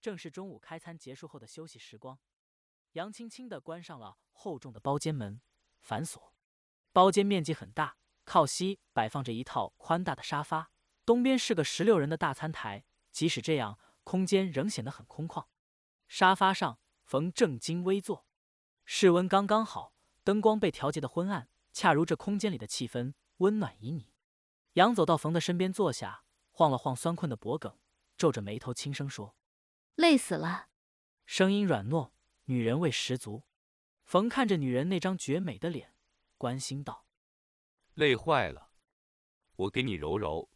正是中午开餐结束后的休息时光。杨轻轻的关上了厚重的包间门，反锁。包间面积很大，靠西摆放着一套宽大的沙发，东边是个十六人的大餐台。即使这样，空间仍显得很空旷。沙发上，冯正襟危坐，室温刚刚好，灯光被调节的昏暗，恰如这空间里的气氛，温暖旖旎。杨走到冯的身边坐下，晃了晃酸困的脖颈，皱着眉头轻声说：“累死了。”声音软糯，女人味十足。冯看着女人那张绝美的脸，关心道：“累坏了，我给你揉揉。”“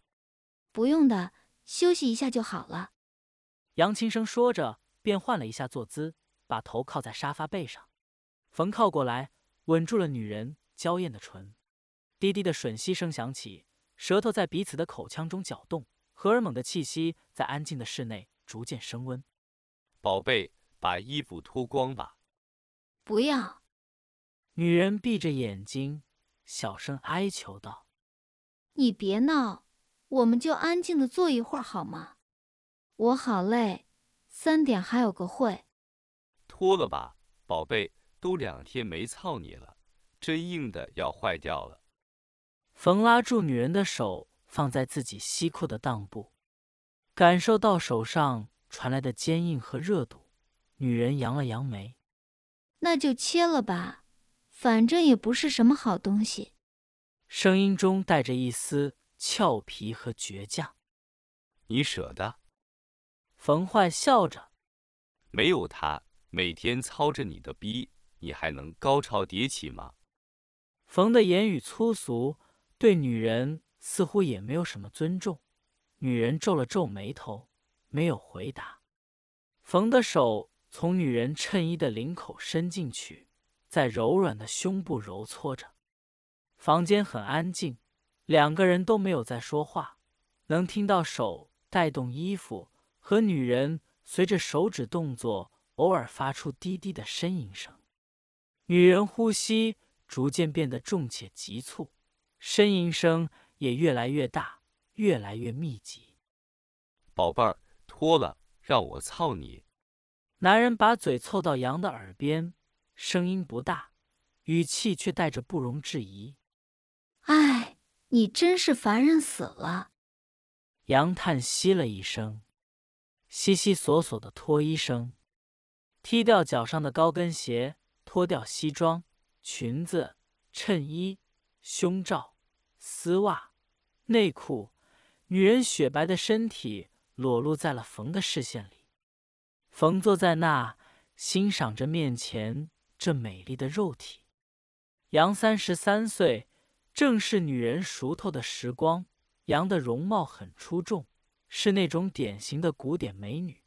不用的，休息一下就好了。”杨青生说着。便换了一下坐姿，把头靠在沙发背上。冯靠过来，吻住了女人娇艳的唇。低低的吮吸声响起，舌头在彼此的口腔中搅动，荷尔蒙的气息在安静的室内逐渐升温。宝贝，把衣服脱光吧。不要。女人闭着眼睛，小声哀求道：“你别闹，我们就安静的坐一会儿好吗？我好累。”三点还有个会，脱了吧，宝贝，都两天没操你了，真硬的要坏掉了。冯拉住女人的手，放在自己西裤的裆部，感受到手上传来的坚硬和热度，女人扬了扬眉，那就切了吧，反正也不是什么好东西。声音中带着一丝俏皮和倔强。你舍得？冯坏笑着：“没有他，每天操着你的逼，你还能高潮迭起吗？”冯的言语粗俗，对女人似乎也没有什么尊重。女人皱了皱眉头，没有回答。冯的手从女人衬衣的领口伸进去，在柔软的胸部揉搓着。房间很安静，两个人都没有在说话，能听到手带动衣服。和女人随着手指动作，偶尔发出低低的呻吟声。女人呼吸逐渐变得重且急促，呻吟声也越来越大，越来越密集。宝贝儿，脱了，让我操你！男人把嘴凑到羊的耳边，声音不大，语气却带着不容置疑。哎，你真是烦人死了！羊叹息了一声。悉悉索索的脱衣声，踢掉脚上的高跟鞋，脱掉西装、裙子、衬衣、胸罩、丝袜、内裤，女人雪白的身体裸露在了冯的视线里。冯坐在那，欣赏着面前这美丽的肉体。杨三十三岁，正是女人熟透的时光。杨的容貌很出众。是那种典型的古典美女，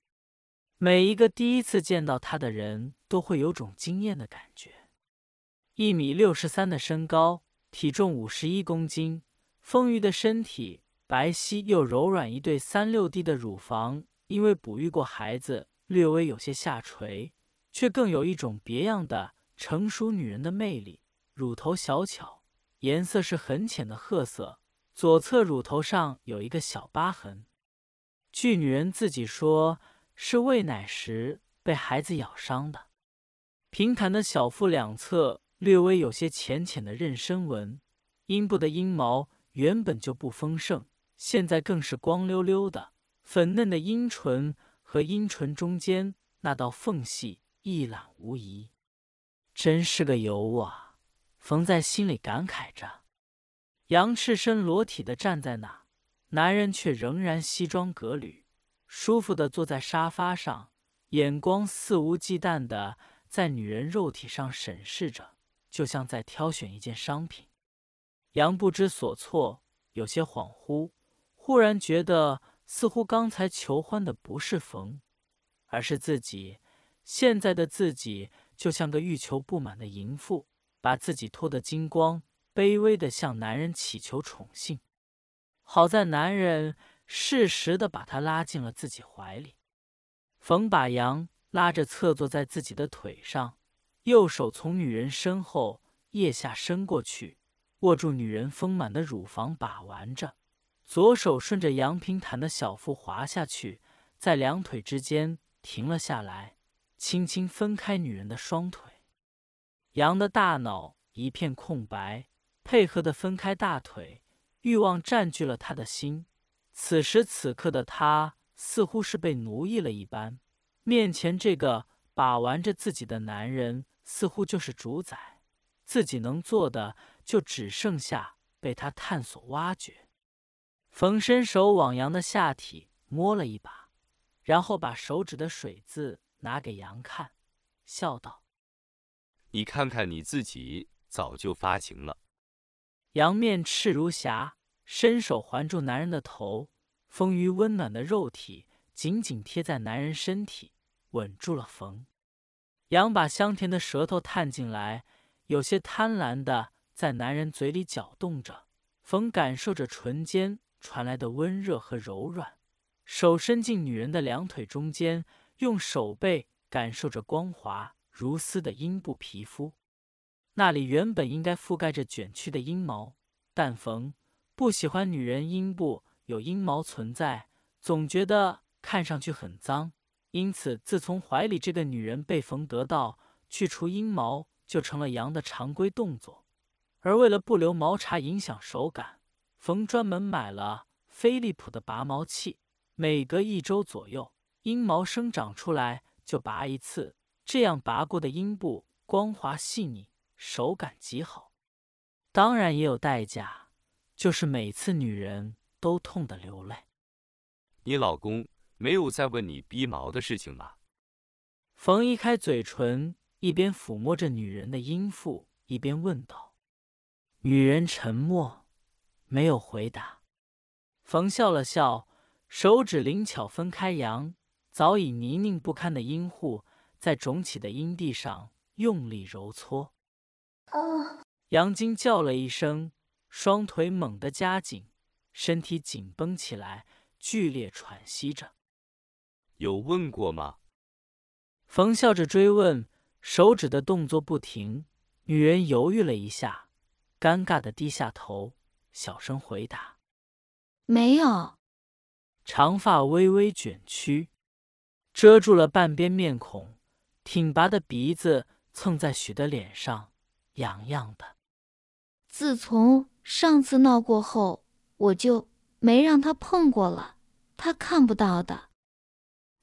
每一个第一次见到她的人都会有种惊艳的感觉。一米六十三的身高，体重五十一公斤，丰腴的身体，白皙又柔软，一对三六 D 的乳房，因为哺育过孩子，略微有些下垂，却更有一种别样的成熟女人的魅力。乳头小巧，颜色是很浅的褐色，左侧乳头上有一个小疤痕。据女人自己说，是喂奶时被孩子咬伤的。平坦的小腹两侧略微有些浅浅的妊娠纹，阴部的阴毛原本就不丰盛，现在更是光溜溜的。粉嫩的阴唇和阴唇中间那道缝隙一览无遗，真是个尤物啊！冯在心里感慨着。杨赤身裸体的站在那。男人却仍然西装革履，舒服的坐在沙发上，眼光肆无忌惮的在女人肉体上审视着，就像在挑选一件商品。杨不知所措，有些恍惚，忽然觉得似乎刚才求欢的不是冯，而是自己。现在的自己就像个欲求不满的淫妇，把自己脱得精光，卑微的向男人乞求宠幸。好在男人适时的把她拉进了自己怀里。冯把杨拉着侧坐在自己的腿上，右手从女人身后腋下伸过去，握住女人丰满的乳房把玩着，左手顺着杨平坦的小腹滑下去，在两腿之间停了下来，轻轻分开女人的双腿。羊的大脑一片空白，配合的分开大腿，欲望占据了他的心。此时此刻的他似乎是被奴役了一般，面前这个把玩着自己的男人似乎就是主宰，自己能做的就只剩下被他探索挖掘。冯伸手往羊的下体摸了一把，然后把手指的水渍拿给羊看，笑道。你看看你自己，早就发情了。羊面赤如霞，伸手环住男人的头，丰腴温暖的肉体紧紧贴在男人身体，稳住了冯。羊把香甜的舌头探进来，有些贪婪的在男人嘴里搅动着。冯感受着唇间传来的温热和柔软，手伸进女人的两腿中间，用手背感受着光滑。如丝的阴部皮肤，那里原本应该覆盖着卷曲的阴毛，但冯不喜欢女人阴部有阴毛存在，总觉得看上去很脏。因此，自从怀里这个女人被冯得到，去除阴毛就成了羊的常规动作。而为了不留毛茬影响手感，冯专门买了飞利浦的拔毛器，每隔一周左右，阴毛生长出来就拔一次。这样拔过的阴部光滑细腻，手感极好。当然也有代价，就是每次女人都痛得流泪。你老公没有再问你逼毛的事情吗？冯一开嘴唇，一边抚摸着女人的阴腹，一边问道。女人沉默，没有回答。冯笑了笑，手指灵巧分开羊早已泥泞不堪的阴户。在肿起的阴蒂上用力揉搓，杨晶叫了一声，双腿猛地夹紧，身体紧绷起来，剧烈喘息着。有问过吗？冯笑着追问，手指的动作不停。女人犹豫了一下，尴尬的低下头，小声回答：“没有。”长发微微卷曲，遮住了半边面孔。挺拔的鼻子蹭在许的脸上，痒痒的。自从上次闹过后，我就没让他碰过了，他看不到的。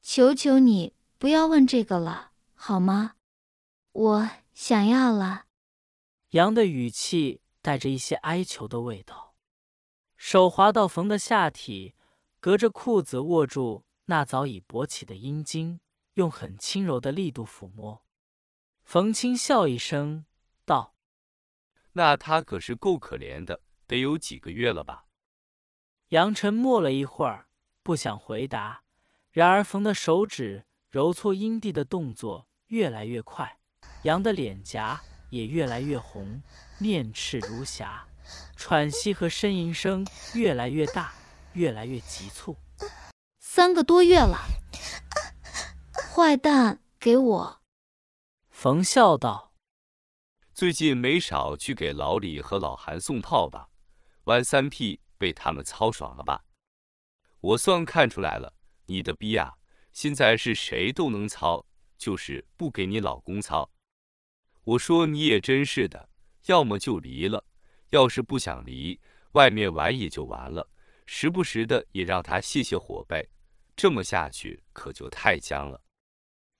求求你不要问这个了，好吗？我想要了。杨的语气带着一些哀求的味道，手滑到冯的下体，隔着裤子握住那早已勃起的阴茎。用很轻柔的力度抚摸，冯清笑一声道：“那他可是够可怜的，得有几个月了吧？”杨沉默了一会儿，不想回答。然而冯的手指揉搓阴蒂的动作越来越快，杨的脸颊也越来越红，面赤如霞，喘息和呻吟声越来越大，越来越急促。三个多月了。坏蛋，给我！冯笑道：“最近没少去给老李和老韩送炮吧？玩三 P 被他们操爽了吧？我算看出来了，你的逼啊，现在是谁都能操，就是不给你老公操。我说你也真是的，要么就离了，要是不想离，外面玩也就完了，时不时的也让他泄泄火呗。这么下去可就太僵了。”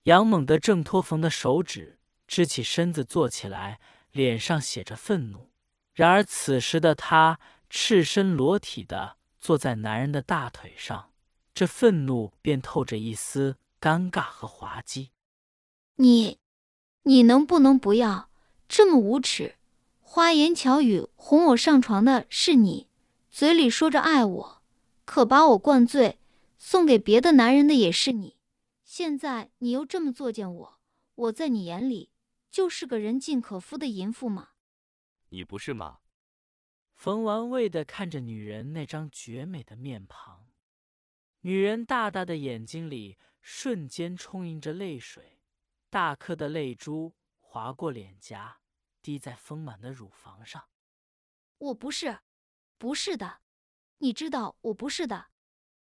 杨猛的挣脱冯的手指，支起身子坐起来，脸上写着愤怒。然而此时的他赤身裸体的坐在男人的大腿上，这愤怒便透着一丝尴尬和滑稽。你，你能不能不要这么无耻？花言巧语哄我上床的是你，嘴里说着爱我，可把我灌醉，送给别的男人的也是你。现在你又这么作践我，我在你眼里就是个人尽可夫的淫妇吗？你不是吗？冯玩味的看着女人那张绝美的面庞，女人大大的眼睛里瞬间充盈着泪水，大颗的泪珠划过脸颊，滴在丰满的乳房上。我不是，不是的，你知道我不是的，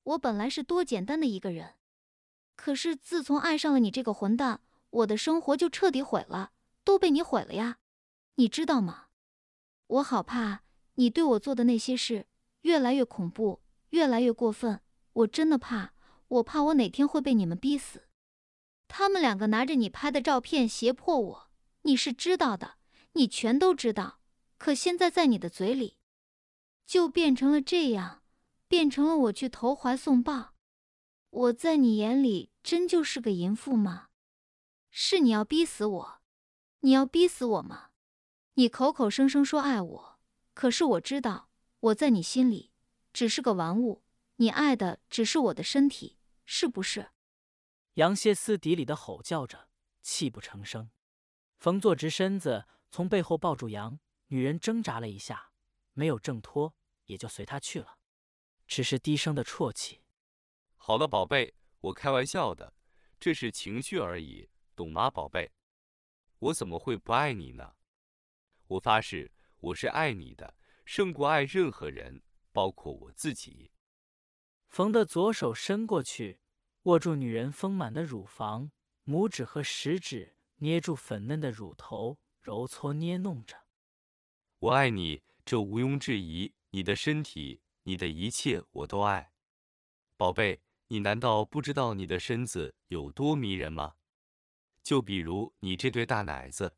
我本来是多简单的一个人。可是自从爱上了你这个混蛋，我的生活就彻底毁了，都被你毁了呀！你知道吗？我好怕你对我做的那些事越来越恐怖，越来越过分。我真的怕，我怕我哪天会被你们逼死。他们两个拿着你拍的照片胁迫我，你是知道的，你全都知道。可现在在你的嘴里，就变成了这样，变成了我去投怀送抱。我在你眼里真就是个淫妇吗？是你要逼死我？你要逼死我吗？你口口声声说爱我，可是我知道我在你心里只是个玩物，你爱的只是我的身体，是不是？杨歇斯底里的吼叫着，泣不成声。冯坐直身子，从背后抱住羊女人，挣扎了一下，没有挣脱，也就随他去了，只是低声的啜泣。好了，宝贝，我开玩笑的，这是情绪而已，懂吗，宝贝？我怎么会不爱你呢？我发誓，我是爱你的，胜过爱任何人，包括我自己。冯的左手伸过去，握住女人丰满的乳房，拇指和食指捏住粉嫩的乳头，揉搓捏弄着。我爱你，这毋庸置疑。你的身体，你的一切，我都爱。宝贝，你难道不知道你的身子有多迷人吗？就比如你这对大奶子。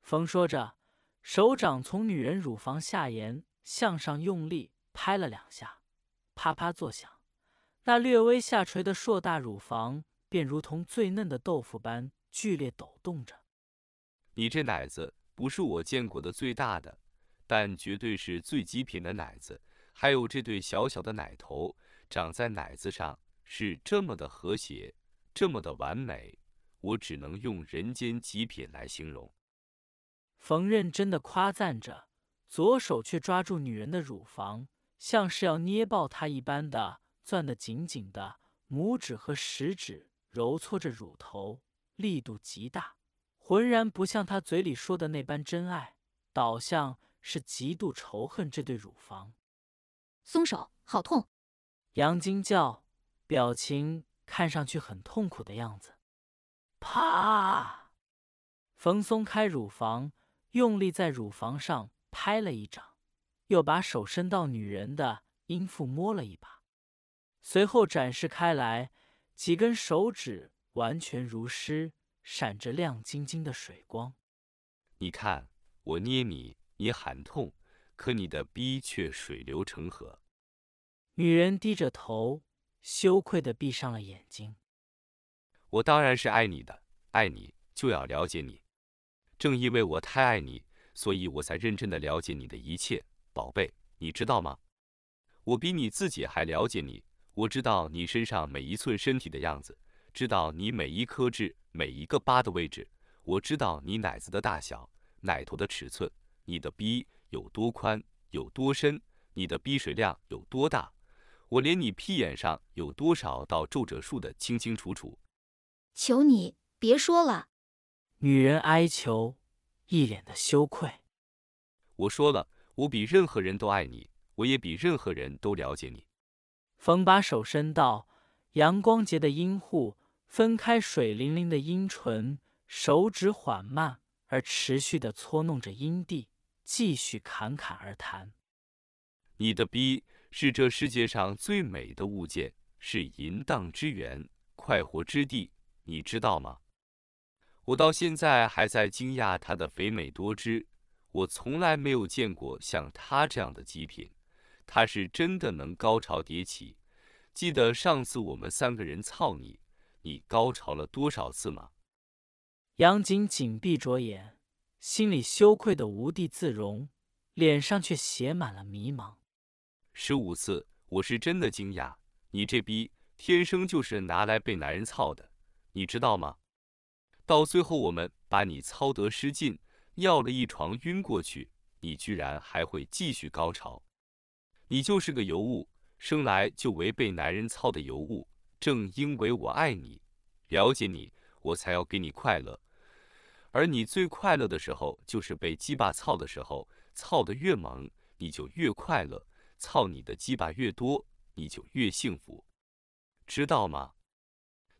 冯说着。手掌从女人乳房下沿向上用力拍了两下，啪啪作响。那略微下垂的硕大乳房便如同最嫩的豆腐般剧烈抖动着。你这奶子不是我见过的最大的，但绝对是最极品的奶子。还有这对小小的奶头长在奶子上，是这么的和谐，这么的完美，我只能用人间极品来形容。冯认真的夸赞着，左手却抓住女人的乳房，像是要捏爆她一般的攥得紧紧的。拇指和食指揉搓着乳头，力度极大，浑然不像他嘴里说的那般真爱，倒像是极度仇恨这对乳房。松手，好痛！杨金叫，表情看上去很痛苦的样子。啪！冯松开乳房。用力在乳房上拍了一掌，又把手伸到女人的阴腹摸了一把，随后展示开来，几根手指完全如湿，闪着亮晶晶的水光。你看，我捏你，你喊痛，可你的逼却水流成河。女人低着头，羞愧的闭上了眼睛。我当然是爱你的，爱你就要了解你。正因为我太爱你，所以我才认真的了解你的一切，宝贝，你知道吗？我比你自己还了解你。我知道你身上每一寸身体的样子，知道你每一颗痣、每一个疤的位置。我知道你奶子的大小、奶头的尺寸，你的逼有多宽、有多深，你的逼水量有多大。我连你屁眼上有多少道皱褶数的清清楚楚。求你别说了。女人哀求，一脸的羞愧。我说了，我比任何人都爱你，我也比任何人都了解你。冯把手伸到阳光洁的阴户，分开水灵灵的阴唇，手指缓慢而持续的搓弄着阴蒂，继续侃侃而谈。你的逼是这世界上最美的物件，是淫荡之源，快活之地，你知道吗？我到现在还在惊讶它的肥美多汁，我从来没有见过像它这样的极品，它是真的能高潮迭起。记得上次我们三个人操你，你高潮了多少次吗？杨景紧闭着眼，心里羞愧的无地自容，脸上却写满了迷茫。十五次，我是真的惊讶，你这逼天生就是拿来被男人操的，你知道吗？到最后，我们把你操得失禁，尿了一床晕过去，你居然还会继续高潮？你就是个尤物，生来就违背男人操的尤物。正因为我爱你，了解你，我才要给你快乐。而你最快乐的时候，就是被鸡巴操的时候，操得越猛，你就越快乐；操你的鸡巴越多，你就越幸福，知道吗？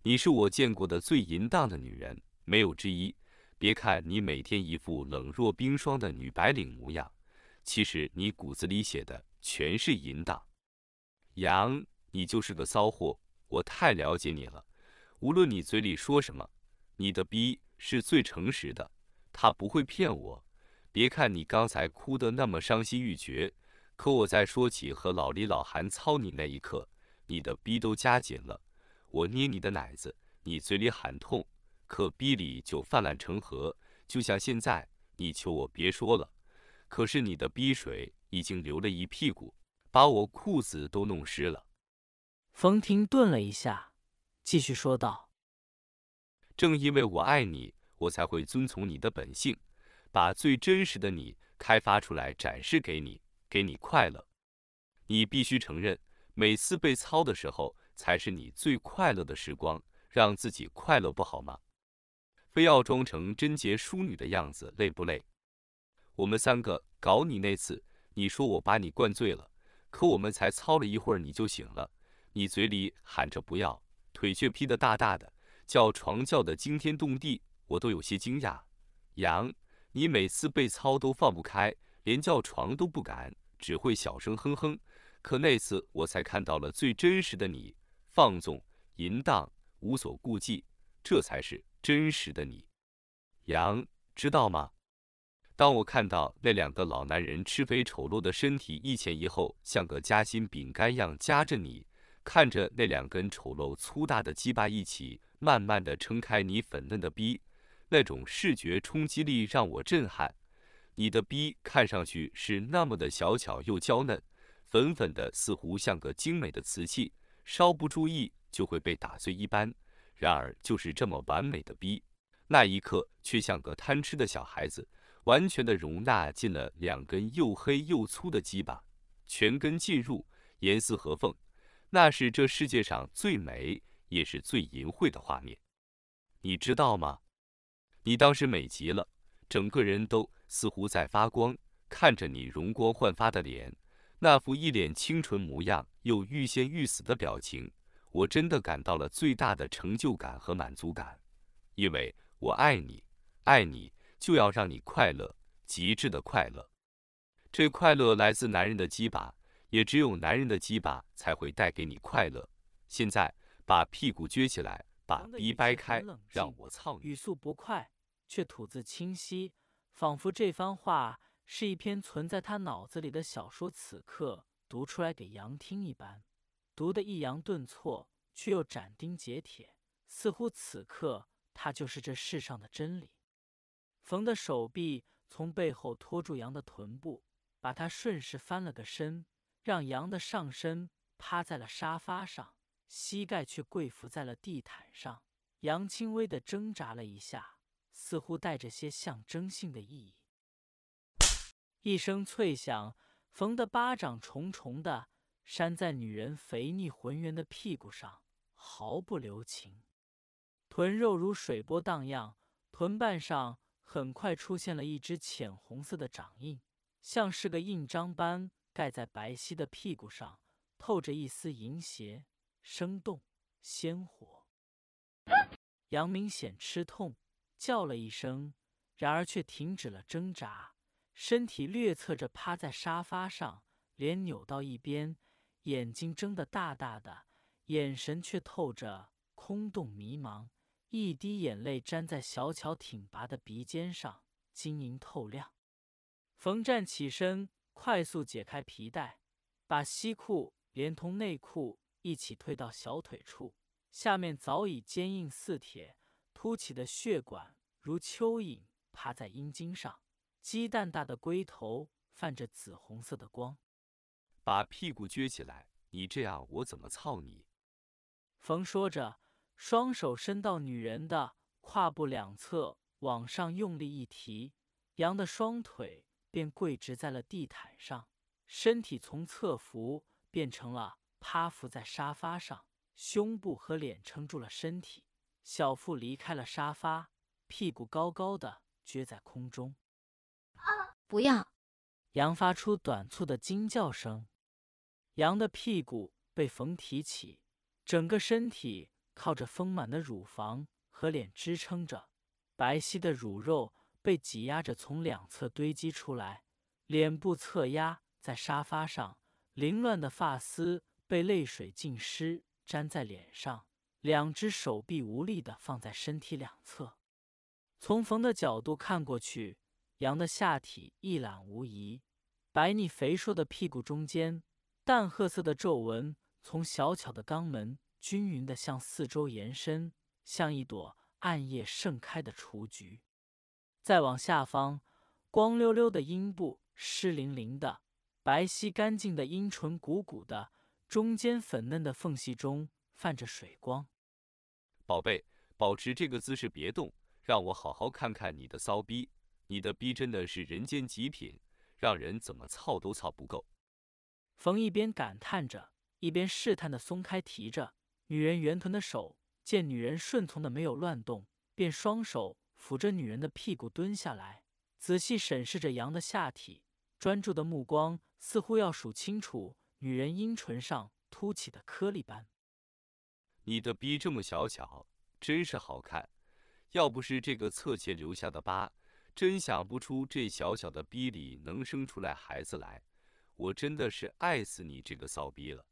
你是我见过的最淫荡的女人，没有之一。别看你每天一副冷若冰霜的女白领模样，其实你骨子里写的全是淫荡。杨，你就是个骚货，我太了解你了。无论你嘴里说什么，你的逼是最诚实的，他不会骗我。别看你刚才哭得那么伤心欲绝，可我在说起和老李、老韩操你那一刻，你的逼都夹紧了。我捏你的奶子，你嘴里喊痛。可逼里就泛滥成河，就像现在，你求我别说了，可是你的逼水已经流了一屁股，把我裤子都弄湿了。冯婷顿了一下，继续说道：“正因为我爱你，我才会遵从你的本性，把最真实的你开发出来展示给你，给你快乐。你必须承认，每次被操的时候，才是你最快乐的时光，让自己快乐不好吗？”非要装成贞洁淑女的样子，累不累？我们三个搞你那次，你说我把你灌醉了，可我们才操了一会儿你就醒了，你嘴里喊着不要，腿却劈得大大的，叫床叫得惊天动地，我都有些惊讶。杨，你每次被操都放不开，连叫床都不敢，只会小声哼哼。可那次我才看到了最真实的你，放纵、淫荡、无所顾忌，这才是。真实的你，杨知道吗？当我看到那两个老男人吃肥丑陋的身体一前一后，像个夹心饼干一样夹着你，看着那两根丑陋粗大的鸡巴一起慢慢的撑开你粉嫩的逼，那种视觉冲击力让我震撼。你的逼看上去是那么的小巧又娇嫩，粉粉的，似乎像个精美的瓷器，稍不注意就会被打碎一般。然而，就是这么完美的逼，那一刻却像个贪吃的小孩子，完全的容纳进了两根又黑又粗的鸡巴，全根进入，严丝合缝。那是这世界上最美，也是最淫秽的画面，你知道吗？你当时美极了，整个人都似乎在发光。看着你容光焕发的脸，那副一脸清纯模样又欲仙欲死的表情。我真的感到了最大的成就感和满足感，因为我爱你，爱你就要让你快乐，极致的快乐。这快乐来自男人的鸡巴，也只有男人的鸡巴才会带给你快乐。现在把屁股撅起来，把鼻掰开，让我操你。语速不快，却吐字清晰，仿佛这番话是一篇存在他脑子里的小说，此刻读出来给杨听一般。读得抑扬顿挫，却又斩钉截铁，似乎此刻他就是这世上的真理。冯的手臂从背后托住杨的臀部，把他顺势翻了个身，让羊的上身趴在了沙发上，膝盖却跪伏在了地毯上。羊轻微的挣扎了一下，似乎带着些象征性的意义。一声脆响，冯的巴掌重重的。扇在女人肥腻浑圆的屁股上，毫不留情。臀肉如水波荡漾，臀瓣上很快出现了一只浅红色的掌印，像是个印章般盖在白皙的屁股上，透着一丝淫邪，生动鲜活。杨明显吃痛，叫了一声，然而却停止了挣扎，身体略侧着趴在沙发上，脸扭到一边。眼睛睁得大大的，眼神却透着空洞迷茫，一滴眼泪粘在小巧挺拔的鼻尖上，晶莹透亮。冯战起身，快速解开皮带，把西裤连同内裤一起退到小腿处，下面早已坚硬似铁，凸起的血管如蚯蚓趴在阴茎上，鸡蛋大的龟头泛着紫红色的光。把屁股撅起来，你这样我怎么操你？冯说着，双手伸到女人的胯部两侧，往上用力一提，羊的双腿便跪直在了地毯上，身体从侧伏变成了趴伏在沙发上，胸部和脸撑住了身体，小腹离开了沙发，屁股高高的撅在空中。啊不要！羊发出短促的惊叫声。羊的屁股被冯提起，整个身体靠着丰满的乳房和脸支撑着，白皙的乳肉被挤压着从两侧堆积出来，脸部侧压在沙发上，凌乱的发丝被泪水浸湿，粘在脸上。两只手臂无力的放在身体两侧。从冯的角度看过去，羊的下体一览无遗，白腻肥硕的屁股中间，淡褐色的皱纹从小巧的肛门。均匀的向四周延伸，像一朵暗夜盛开的雏菊。再往下方，光溜溜的阴部，湿淋淋的，白皙干净的阴唇，鼓鼓的，中间粉嫩的缝隙中泛着水光。宝贝，保持这个姿势别动，让我好好看看你的骚逼。你的逼真的是人间极品，让人怎么操都操不够。冯一边感叹着，一边试探的松开提着。女人圆臀的手见女人顺从的没有乱动，便双手抚着女人的屁股蹲下来，仔细审视着羊的下体，专注的目光似乎要数清楚女人阴唇上凸起的颗粒般。你的逼这么小巧，真是好看。要不是这个侧切留下的疤，真想不出这小小的逼里能生出来孩子来。我真的是爱死你这个骚逼了。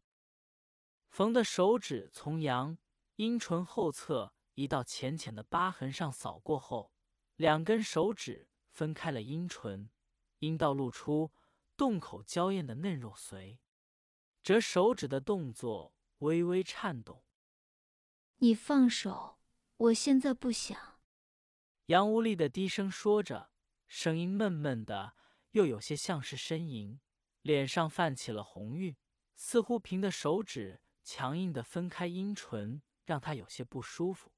冯的手指从羊阴唇后侧一道浅浅的疤痕上扫过后，两根手指分开了阴唇，阴道露出洞口娇艳的嫩肉髓。折手指的动作微微颤动。你放手，我现在不想。杨无力的低声说着，声音闷闷的，又有些像是呻吟，脸上泛起了红晕，似乎凭的手指。强硬的分开阴唇，让他有些不舒服。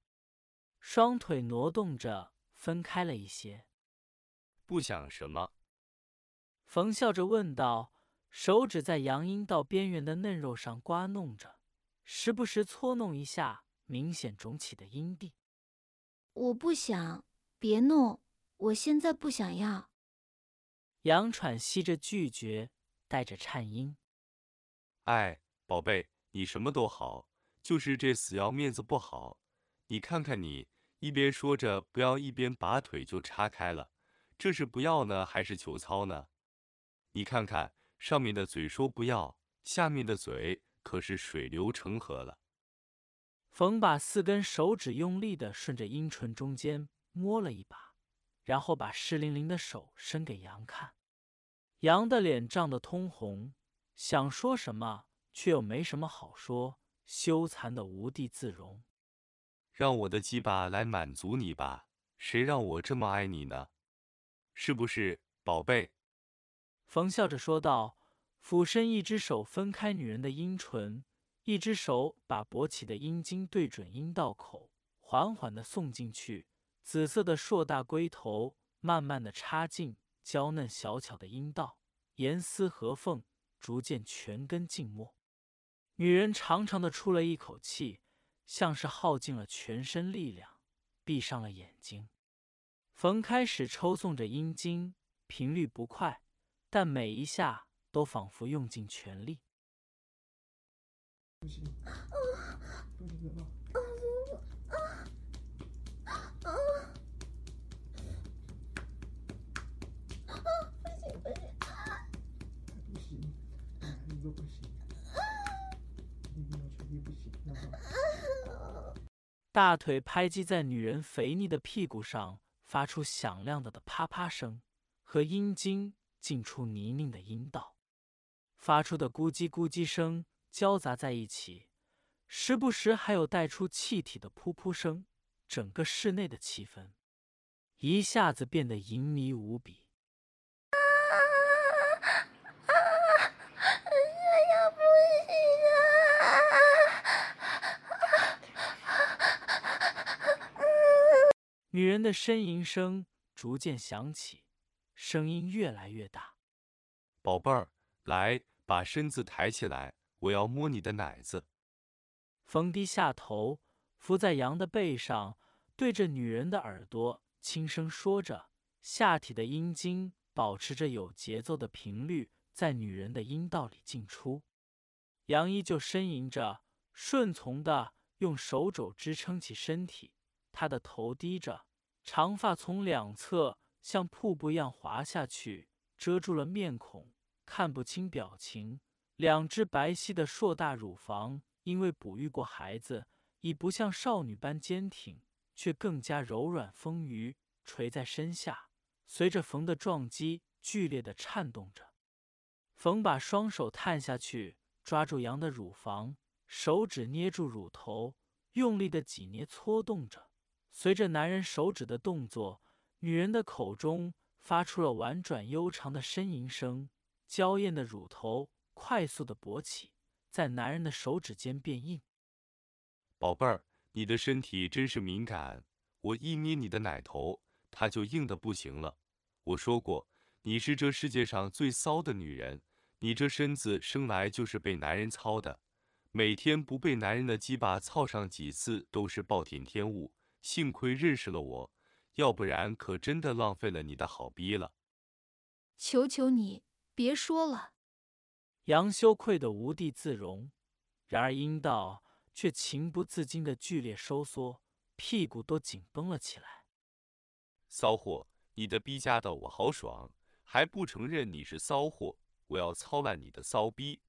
双腿挪动着，分开了一些。不想什么？冯笑着问道，手指在阳阴道边缘的嫩肉上刮弄着，时不时搓弄一下明显肿起的阴蒂。我不想，别弄，我现在不想要。杨喘息着拒绝，带着颤音：“哎，宝贝。”你什么都好，就是这死要面子不好。你看看你，一边说着不要，一边把腿就叉开了，这是不要呢，还是求操呢？你看看上面的嘴说不要，下面的嘴可是水流成河了。冯把四根手指用力的顺着阴唇中间摸了一把，然后把湿淋淋的手伸给杨看。杨的脸涨得通红，想说什么。却又没什么好说，羞惭的无地自容。让我的鸡巴来满足你吧，谁让我这么爱你呢？是不是，宝贝？冯笑着说道，俯身一只手分开女人的阴唇，一只手把勃起的阴茎对准阴道口，缓缓的送进去。紫色的硕大龟头慢慢的插进娇嫩小巧的阴道，严丝合缝，逐渐全根浸没。女人长长的出了一口气，像是耗尽了全身力量，闭上了眼睛。冯开始抽送着阴茎，频率不快，但每一下都仿佛用尽全力。不行，不行了！啊啊啊！啊！不行不行！不行，哪一个不行？大腿拍击在女人肥腻的屁股上，发出响亮的的啪啪声，和阴茎进出泥泞的阴道发出的咕叽咕叽声交杂在一起，时不时还有带出气体的噗噗声，整个室内的气氛一下子变得淫靡无比。女人的呻吟声逐渐响起，声音越来越大。宝贝儿，来，把身子抬起来，我要摸你的奶子。冯低下头，伏在羊的背上，对着女人的耳朵轻声说着，下体的阴茎保持着有节奏的频率，在女人的阴道里进出。羊依旧呻吟着，顺从的用手肘支撑起身体，他的头低着，长发从两侧像瀑布一样滑下去，遮住了面孔，看不清表情。两只白皙的硕大乳房，因为哺育过孩子，已不像少女般坚挺，却更加柔软丰腴，垂在身下，随着冯的撞击，剧烈的颤动着。冯把双手探下去，抓住羊的乳房，手指捏住乳头，用力的挤捏搓动着。随着男人手指的动作，女人的口中发出了婉转悠长的呻吟声，娇艳的乳头。快速的勃起，在男人的手指间变硬。宝贝儿，你的身体真是敏感，我一捏你的奶头，它就硬的不行了。我说过，你是这世界上最骚的女人，你这身子生来就是被男人操的，每天不被男人的鸡巴操上几次都是暴殄天物。幸亏认识了我，要不然可真的浪费了你的好逼了。求求你别说了。杨羞愧的无地自容，然而阴道却情不自禁的剧烈收缩，屁股都紧绷了起来。骚货，你的逼夹的我好爽，还不承认你是骚货？我要操烂你的骚逼！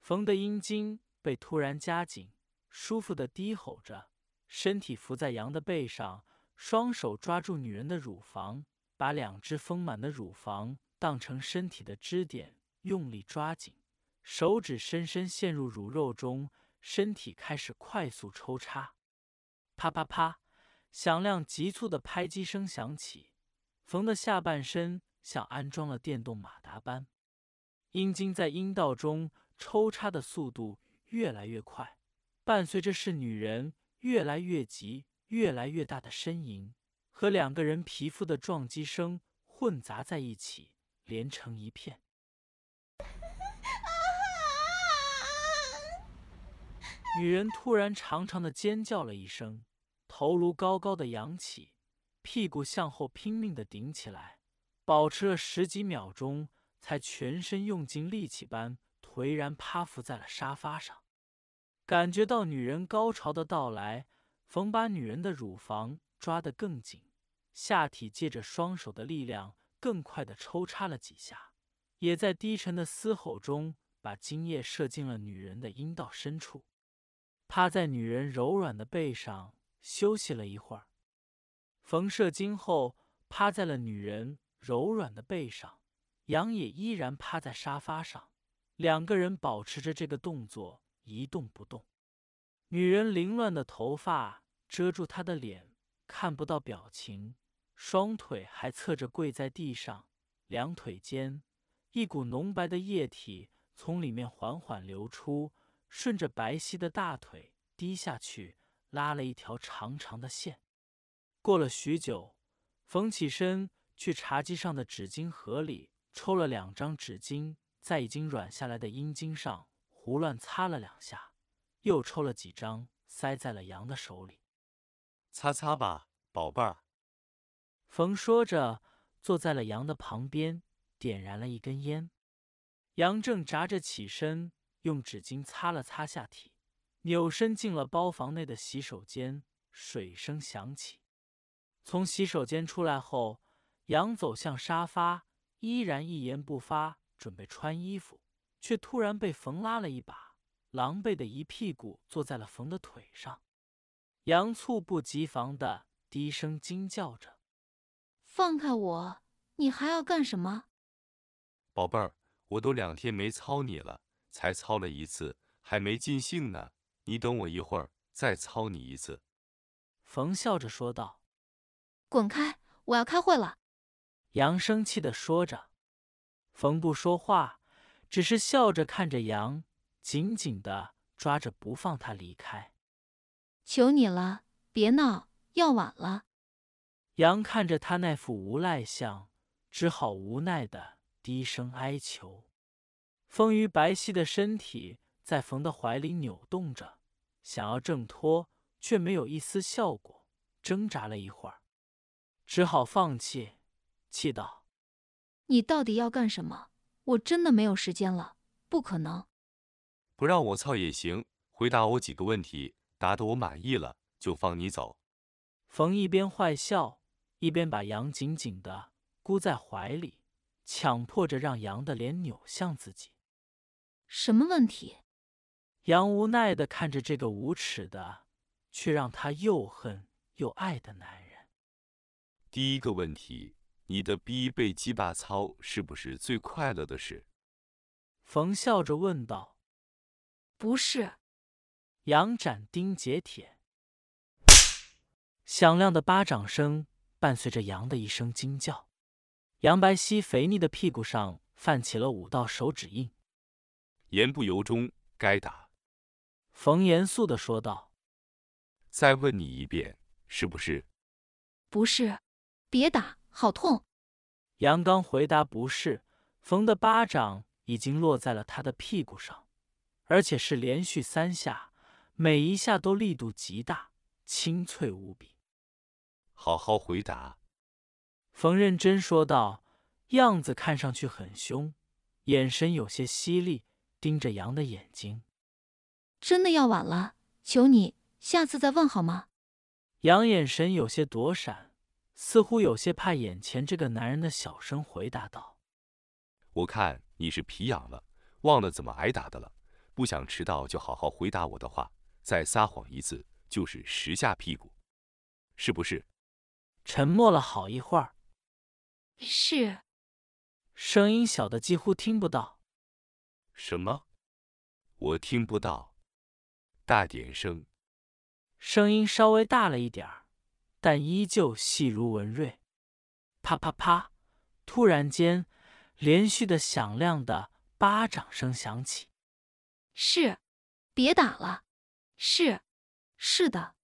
冯的阴茎被突然夹紧，舒服的低吼着，身体伏在羊的背上，双手抓住女人的乳房，把两只丰满的乳房当成身体的支点。用力抓紧，手指深深陷入乳肉中，身体开始快速抽插。啪啪啪，响亮急促的拍击声响起。冯的下半身像安装了电动马达般，阴茎在阴道中抽插的速度越来越快，伴随着是女人越来越急、越来越大的呻吟和两个人皮肤的撞击声混杂在一起，连成一片。女人突然长长的尖叫了一声，头颅高高的扬起，屁股向后拼命的顶起来，保持了十几秒钟，才全身用尽力气般颓然趴伏在了沙发上。感觉到女人高潮的到来，冯把女人的乳房抓得更紧，下体借着双手的力量更快的抽插了几下，也在低沉的嘶吼中把精液射进了女人的阴道深处。趴在女人柔软的背上休息了一会儿，冯射精后趴在了女人柔软的背上，杨也依然趴在沙发上，两个人保持着这个动作一动不动。女人凌乱的头发遮住她的脸，看不到表情，双腿还侧着跪在地上，两腿间一股浓白的液体从里面缓缓流出。顺着白皙的大腿滴下去，拉了一条长长的线。过了许久，冯起身去茶几上的纸巾盒里抽了两张纸巾，在已经软下来的阴茎上胡乱擦了两下，又抽了几张塞在了杨的手里。擦擦吧，宝贝儿。冯说着，坐在了杨的旁边，点燃了一根烟。杨正眨着起身。用纸巾擦了擦下体，扭身进了包房内的洗手间。水声响起，从洗手间出来后，杨走向沙发，依然一言不发，准备穿衣服，却突然被冯拉了一把，狼狈的一屁股坐在了冯的腿上。杨猝不及防的低声惊叫着：“放开我！你还要干什么？”宝贝儿，我都两天没操你了。才操了一次，还没尽兴呢。你等我一会儿，再操你一次。”冯笑着说道。“滚开！我要开会了。”杨生气的说着。冯不说话，只是笑着看着羊，紧紧的抓着不放他离开。“求你了，别闹，要晚了。”羊看着他那副无赖相，只好无奈的低声哀求。风腴白皙的身体在冯的怀里扭动着，想要挣脱，却没有一丝效果。挣扎了一会儿，只好放弃，气道：“你到底要干什么？我真的没有时间了，不可能。不让我操也行，回答我几个问题。答得我满意了，就放你走。冯一边坏笑，一边把羊紧紧的箍在怀里，强迫着让羊的脸扭向自己。什么问题？杨无奈的看着这个无耻的，却让他又恨又爱的男人。第一个问题，你的逼被鸡巴操是不是最快乐的事？冯笑着问道。不是。杨斩钉截铁。响亮的巴掌声伴随着杨的一声惊叫，杨白皙肥腻的屁股上泛起了五道手指印。言不由衷，该打。冯严肃的说道：“再问你一遍，是不是？”“不是。”“别打，好痛。”杨刚回答：“不是。”冯的巴掌已经落在了他的屁股上，而且是连续三下，每一下都力度极大，清脆无比。好好回答。”冯认真说道，样子看上去很凶，眼神有些犀利，盯着杨的眼睛。真的要晚了，求你下次再问好吗？杨眼神有些躲闪，似乎有些怕眼前这个男人的小声回答道：“我看你是皮痒了，忘了怎么挨打的了。不想迟到，就好好回答我的话。再撒谎一次，就是十下屁股，是不是？”沉默了好一会儿，是，声音小的几乎听不到。什么？我听不到。大点声，声音稍微大了一点儿，但依旧细如文瑞。啪啪啪！突然间，连续的响亮的巴掌声响起。是，别打了。是，是的。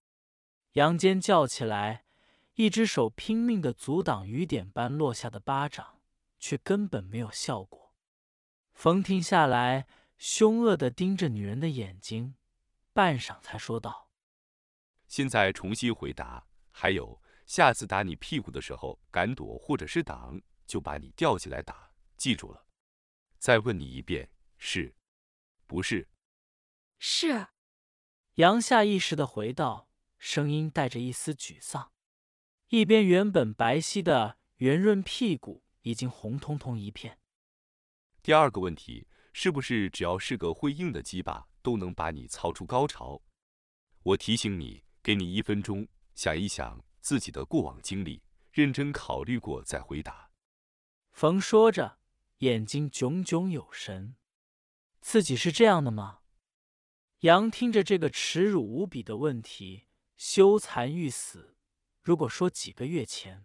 杨坚叫起来，一只手拼命的阻挡雨点般落下的巴掌，却根本没有效果。冯停下来，凶恶的盯着女人的眼睛。半晌，才说道：“现在重新回答。还有，下次打你屁股的时候，敢躲或者是挡，就把你吊起来打。记住了。再问你一遍，是，不是？”“是。”杨下意识的回道，声音带着一丝沮丧。一边原本白皙的圆润屁股已经红彤彤一片。第二个问题，是不是只要是个会硬的鸡巴？都能把你操出高潮。我提醒你，给你一分钟，想一想自己的过往经历，认真考虑过再回答。冯说着，眼睛炯炯有神。自己是这样的吗？杨听着这个耻辱无比的问题，羞惭欲死。如果说几个月前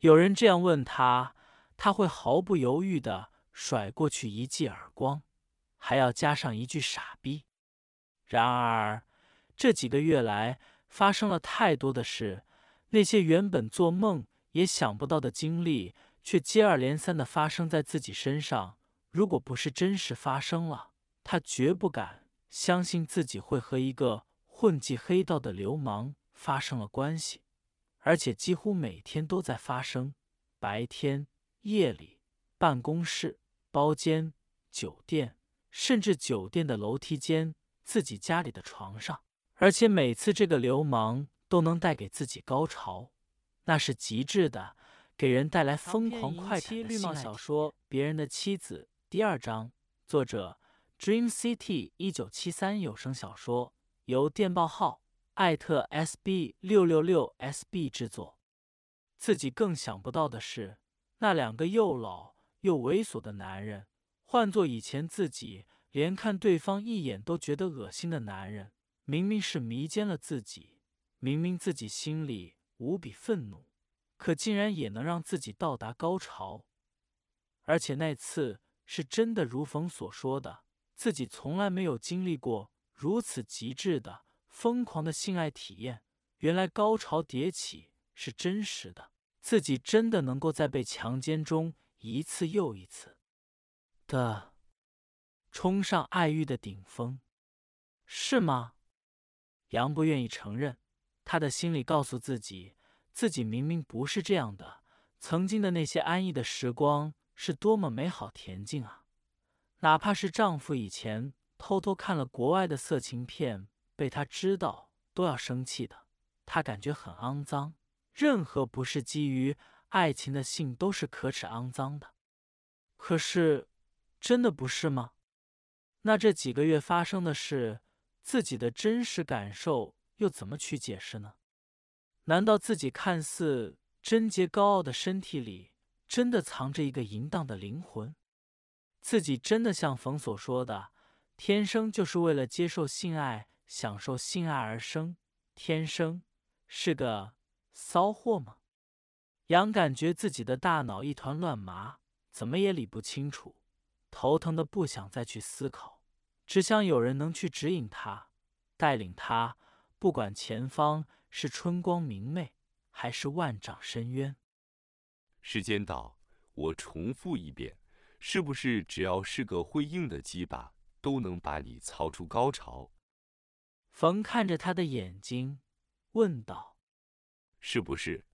有人这样问他，他会毫不犹豫的甩过去一记耳光。还要加上一句“傻逼”。然而，这几个月来发生了太多的事，那些原本做梦也想不到的经历，却接二连三的发生在自己身上。如果不是真实发生了，他绝不敢相信自己会和一个混迹黑道的流氓发生了关系，而且几乎每天都在发生。白天、夜里、办公室、包间、酒店。甚至酒店的楼梯间，自己家里的床上，而且每次这个流氓都能带给自己高潮，那是极致的，给人带来疯狂快感的绿帽小说《别人的妻子》第二章，作者 Dream City 一九七三有声小说，由电报号艾特 SB 六六六 SB 制作。自己更想不到的是，那两个又老又猥琐的男人。换做以前自己，连看对方一眼都觉得恶心的男人，明明是迷奸了自己，明明自己心里无比愤怒，可竟然也能让自己到达高潮。而且那次是真的，如冯所说的，自己从来没有经历过如此极致的、疯狂的性爱体验。原来高潮迭起是真实的，自己真的能够在被强奸中一次又一次。的，冲上爱欲的顶峰，是吗？杨不愿意承认，他的心里告诉自己，自己明明不是这样的。曾经的那些安逸的时光，是多么美好恬静啊！哪怕是丈夫以前偷偷看了国外的色情片，被他知道都要生气的，他感觉很肮脏。任何不是基于爱情的性都是可耻肮脏的。可是，真的不是吗？那这几个月发生的事，自己的真实感受又怎么去解释呢？难道自己看似贞洁高傲的身体里，真的藏着一个淫荡的灵魂？自己真的像冯所说的，天生就是为了接受性爱、享受性爱而生，天生是个骚货吗？杨感觉自己的大脑一团乱麻，怎么也理不清楚，头疼的不想再去思考，只想有人能去指引他，带领他，不管前方是春光明媚，还是万丈深渊。时间到，我重复一遍。是不是只要是个会硬的鸡巴，都能把你操出高潮？冯看着他的眼睛，问道：“是不是？”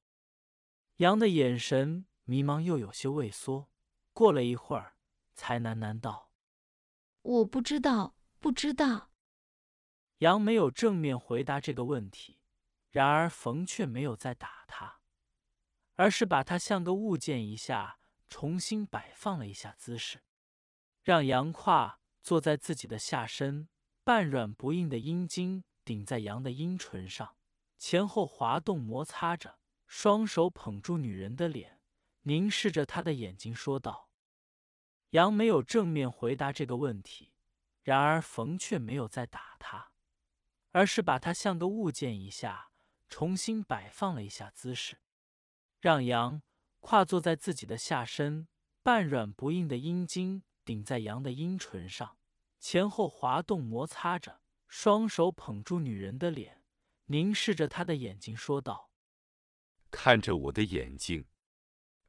杨的眼神迷茫又有些畏缩，过了一会儿，才喃喃道：“我不知道，不知道。”杨没有正面回答这个问题，然而冯却没有再打他，而是把他像个物件一下。重新摆放了一下姿势，让杨胯坐在自己的下身，半软不硬的阴茎顶在杨的阴唇上，前后滑动摩擦着，双手捧住女人的脸，凝视着她的眼睛，说道：“杨没有正面回答这个问题，然而冯却没有再打他，而是把他像个物件一下，重新摆放了一下姿势，让杨。”跨坐在自己的下身，半软不硬的阴茎顶在羊的阴唇上，前后滑动摩擦着，双手捧住女人的脸，凝视着她的眼睛，说道：“看着我的眼睛，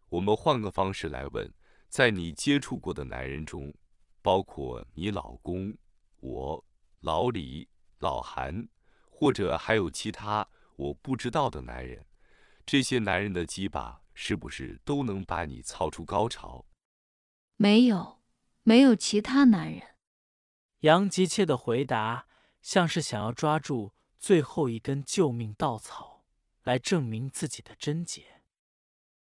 我们换个方式来问，在你接触过的男人中，包括你老公、我、老李、老韩，或者还有其他我不知道的男人，这些男人的鸡巴。”是不是都能把你操出高潮？没有，没有其他男人。杨急切的回答，像是想要抓住最后一根救命稻草，来证明自己的贞洁。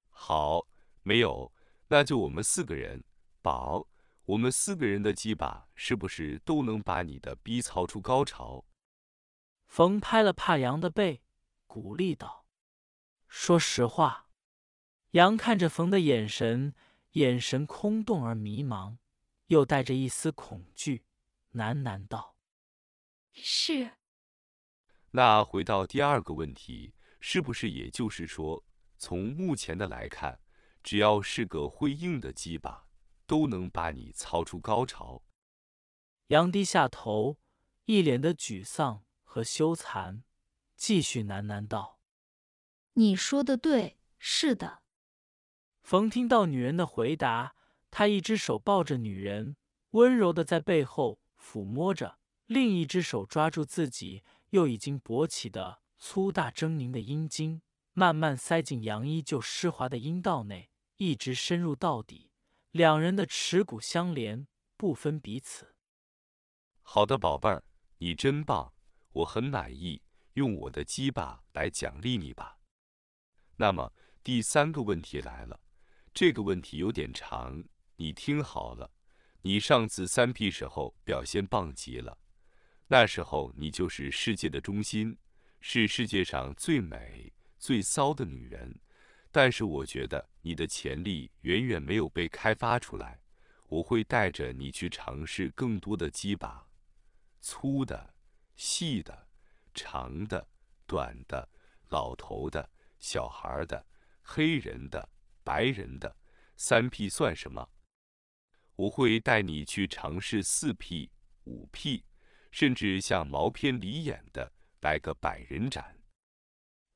好，没有，那就我们四个人。宝，我们四个人的鸡巴是不是都能把你的逼操出高潮？冯拍了怕杨的背，鼓励道：“说实话。”杨看着冯的眼神，眼神空洞而迷茫，又带着一丝恐惧，喃喃道：“是。”那回到第二个问题，是不是也就是说，从目前的来看，只要是个会硬的鸡巴，都能把你操出高潮？杨低下头，一脸的沮丧和羞惭，继续喃喃道：“你说的对，是的。”冯听到女人的回答，他一只手抱着女人，温柔的在背后抚摸着，另一只手抓住自己又已经勃起的粗大狰狞的阴茎，慢慢塞进杨依旧湿滑的阴道内，一直深入到底。两人的耻骨相连，不分彼此。好的，宝贝儿，你真棒，我很满意，用我的鸡巴来奖励你吧。那么第三个问题来了。这个问题有点长，你听好了。你上次三 P 时候表现棒极了，那时候你就是世界的中心，是世界上最美、最骚的女人。但是我觉得你的潜力远远没有被开发出来。我会带着你去尝试更多的鸡巴，粗的、细的、长的、短的、老头的、小孩的、黑人的。白人的三 P 算什么？我会带你去尝试四 P、五 P，甚至像毛片里演的来个百人斩。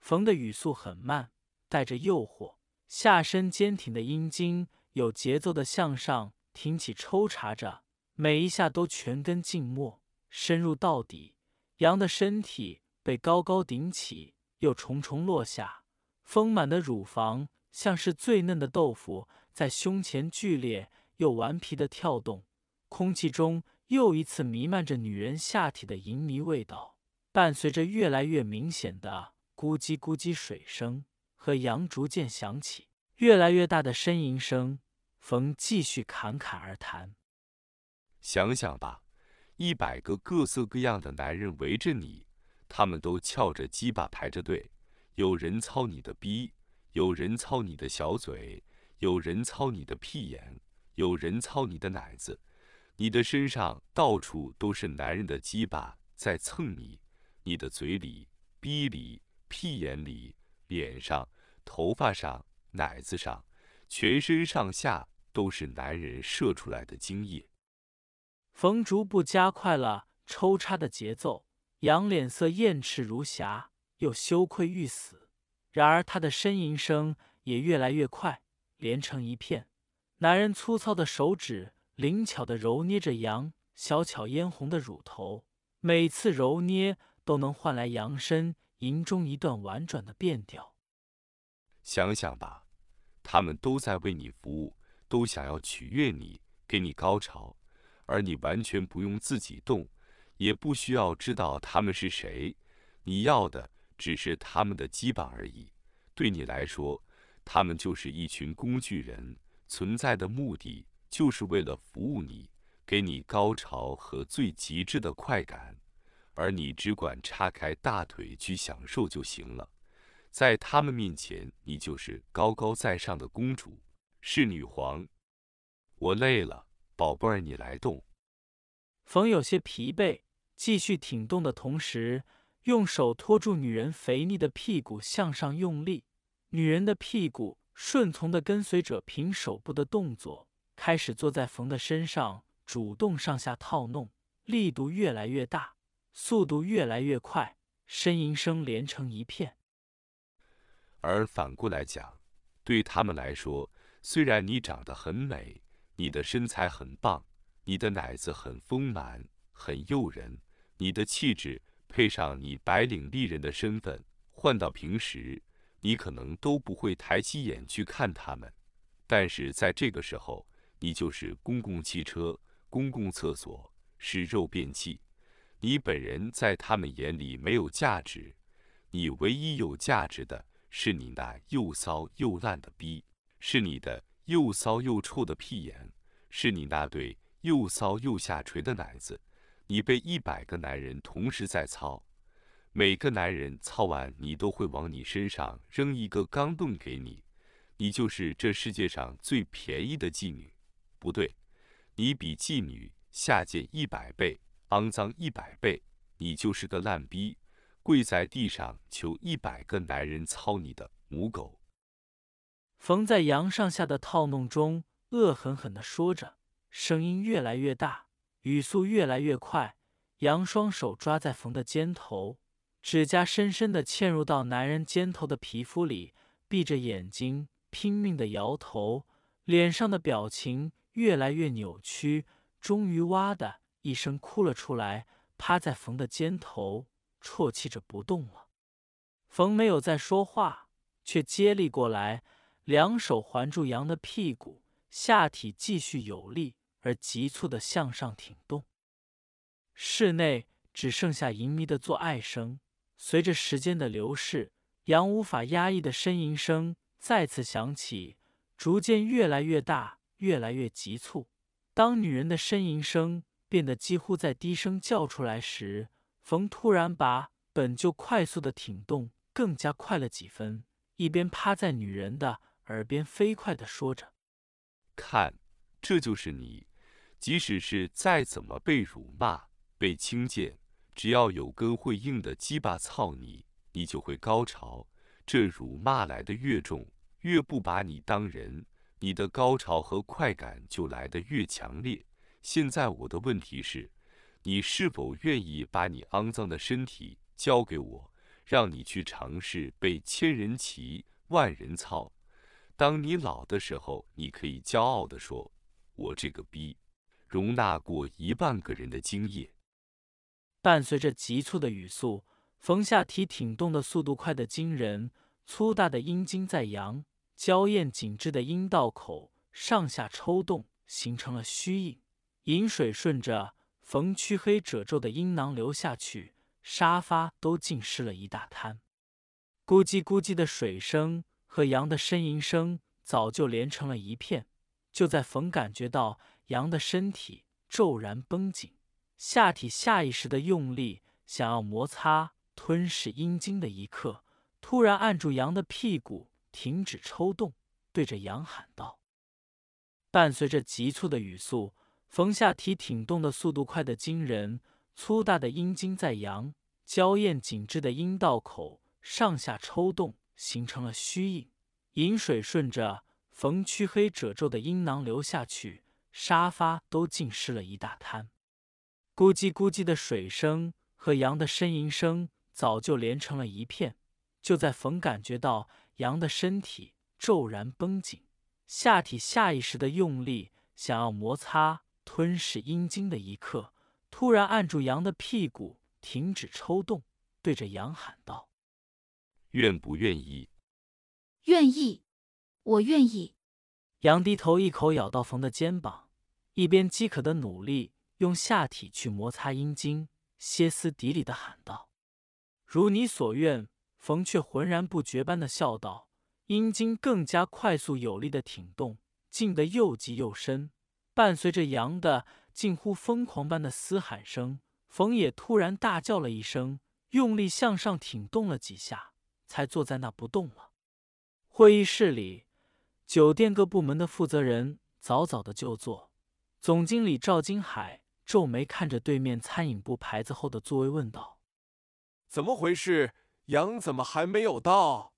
冯的语速很慢，带着诱惑，下身坚挺的阴茎有节奏的向上挺起，抽插着，每一下都全根静默，深入到底。羊的身体被高高顶起，又重重落下，丰满的乳房。像是最嫩的豆腐，在胸前剧烈又顽皮的跳动，空气中又一次弥漫着女人下体的淫糜味道。伴随着越来越明显的咕叽咕叽水声和羊逐渐响起，越来越大的呻吟声，冯继续侃侃而谈：“想想吧，一百个各色各样的男人围着你，他们都翘着鸡巴排着队，有人操你的逼，有人操你的小嘴，有人操你的屁眼，有人操你的奶子，你的身上到处都是男人的鸡巴在蹭你。”你的嘴里、逼里、屁眼里、脸上、头发上、奶子上，全身上下都是男人射出来的精液。冯逐步加快了抽插的节奏，杨脸色艳赤如霞，又羞愧欲死。然而他的呻吟声也越来越快，连成一片。男人粗糙的手指灵巧地揉捏着杨小巧嫣红的乳头，每次揉捏。都能换来杨身吟中一段婉转的变调。想想吧，他们都在为你服务，都想要取悦你，给你高潮，而你完全不用自己动，也不需要知道他们是谁，你要的只是他们的羁绊而已。对你来说，他们就是一群工具人，存在的目的就是为了服务你，给你高潮和最极致的快感。而你只管叉开大腿去享受就行了，在他们面前，你就是高高在上的公主，是女皇。我累了，宝贝儿，你来动。冯有些疲惫，继续挺动的同时，用手托住女人肥腻的屁股向上用力。女人的屁股顺从的跟随着平手部的动作，开始坐在冯的身上，主动上下套弄，力度越来越大。速度越来越快，呻吟声连成一片。而反过来讲，对他们来说，虽然你长得很美，你的身材很棒，你的奶子很丰满、很诱人，你的气质配上你白领丽人的身份，换到平时，你可能都不会抬起眼去看他们。但是在这个时候，你就是公共汽车、公共厕所，是肉便器。你本人在他们眼里没有价值，你唯一有价值的是你那又骚又烂的逼，是你的又骚又臭的屁眼，是你那对又骚又下垂的奶子。你被一百个男人同时在操，每个男人操完，你都会往你身上扔一个钢镚给你，你就是这世界上最便宜的妓女。不对，你比妓女下贱一百倍。肮脏一百倍，你就是个烂逼，跪在地上求一百个男人操你的母狗。冯在杨上下的套弄中，恶狠狠地说着，声音越来越大，语速越来越快。杨双手抓在冯的肩头，指甲深深地嵌入到男人肩头的皮肤里，闭着眼睛拼命地摇头，脸上的表情越来越扭曲，终于哇的。一声哭了出来，趴在冯的肩头，啜泣着不动了。冯没有再说话，却接力过来，两手环住羊的屁股，下体继续有力而急促的向上挺动。室内只剩下淫靡的做爱声。随着时间的流逝，羊无法压抑的呻吟声再次响起，逐渐越来越大，越来越急促。当女人的呻吟声。变得几乎在低声叫出来时，冯突然把本就快速的挺动更加快了几分，一边趴在女人的耳边飞快地说着：“看，这就是你。即使是再怎么被辱骂、被轻贱，只要有根会硬的鸡巴操你，你就会高潮。这辱骂来的越重，越不把你当人，你的高潮和快感就来得越强烈。”现在我的问题是，你是否愿意把你肮脏的身体交给我，让你去尝试被千人骑、万人操？当你老的时候，你可以骄傲地说：“我这个逼，容纳过一万个人的精液。”伴随着急促的语速，冯下体挺动的速度快得惊人，粗大的阴茎在阳娇艳紧致的阴道口上下抽动，形成了虚影。饮水顺着冯黢黑褶皱的阴囊流下去，沙发都浸湿了一大滩。咕叽咕叽的水声和羊的呻吟声早就连成了一片。就在冯感觉到羊的身体骤然绷紧，下体下意识的用力想要摩擦吞噬阴茎的一刻，突然按住羊的屁股，停止抽动，对着羊喊道：“伴随着急促的语速，冯下体挺动的速度快得惊人，粗大的阴茎在羊娇艳紧致的阴道口上下抽动，形成了虚印，饮水顺着。”冯黢黑褶皱的阴囊流下去，沙发都浸湿了一大滩。咕叽咕叽的水声和羊的呻吟声早就连成了一片。就在冯感觉到羊的身体骤然绷紧，下体下意识的用力想要摩擦吞噬阴茎的一刻，突然按住羊的屁股，停止抽动，对着羊喊道：“愿不愿意？”“愿意。”我愿意。羊低头一口咬到冯的肩膀，一边饥渴的努力用下体去摩擦阴茎，歇斯底里的喊道：“如你所愿。”冯却浑然不觉般的笑道，阴茎更加快速有力的挺动，进得又急又深，伴随着羊的近乎疯狂般的嘶喊声，冯野突然大叫了一声，用力向上挺动了几下，才坐在那不动了。会议室里。酒店各部门的负责人早早的就座。总经理赵金海皱眉看着对面餐饮部牌子后的座位，问道：“怎么回事？羊怎么还没有到？”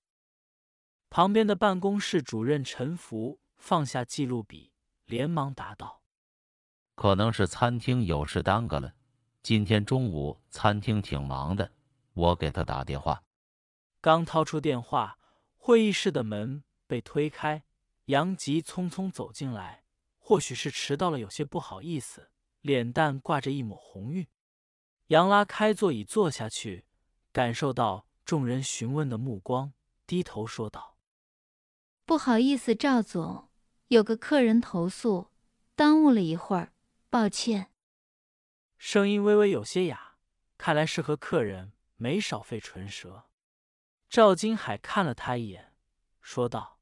旁边的办公室主任陈福放下记录笔，连忙答道：“可能是餐厅有事耽搁了。今天中午餐厅挺忙的，我给他打电话。”刚掏出电话，会议室的门被推开。杨吉匆匆走进来，或许是迟到了，有些不好意思，脸蛋挂着一抹红晕。杨拉开座椅坐下去，感受到众人询问的目光，低头说道：“不好意思，赵总，有个客人投诉，耽误了一会儿，抱歉。”声音微微有些哑，看来是和客人没少费唇舌。赵金海看了他一眼，说道。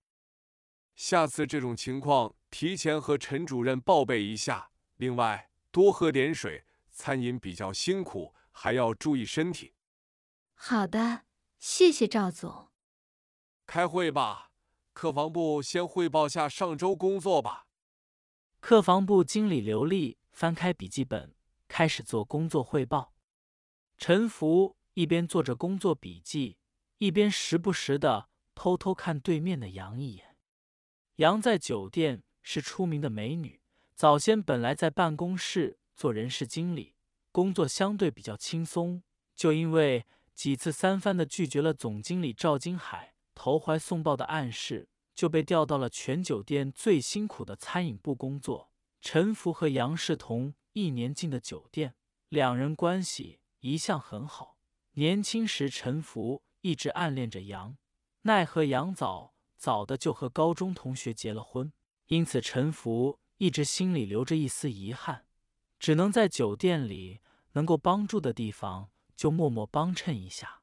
下次这种情况，提前和陈主任报备一下。另外，多喝点水，餐饮比较辛苦，还要注意身体。好的，谢谢赵总。开会吧，客房部先汇报下上周工作吧。客房部经理刘丽翻开笔记本，开始做工作汇报。陈福一边做着工作笔记，一边时不时的偷偷看对面的杨一眼。杨在酒店是出名的美女，早先本来在办公室做人事经理，工作相对比较轻松，就因为几次三番的拒绝了总经理赵金海投怀送抱的暗示，就被调到了全酒店最辛苦的餐饮部工作。陈福和杨世同一年进的酒店，两人关系一向很好。年轻时，陈福一直暗恋着杨，奈何杨早。早的就和高中同学结了婚，因此陈福一直心里留着一丝遗憾，只能在酒店里能够帮助的地方就默默帮衬一下，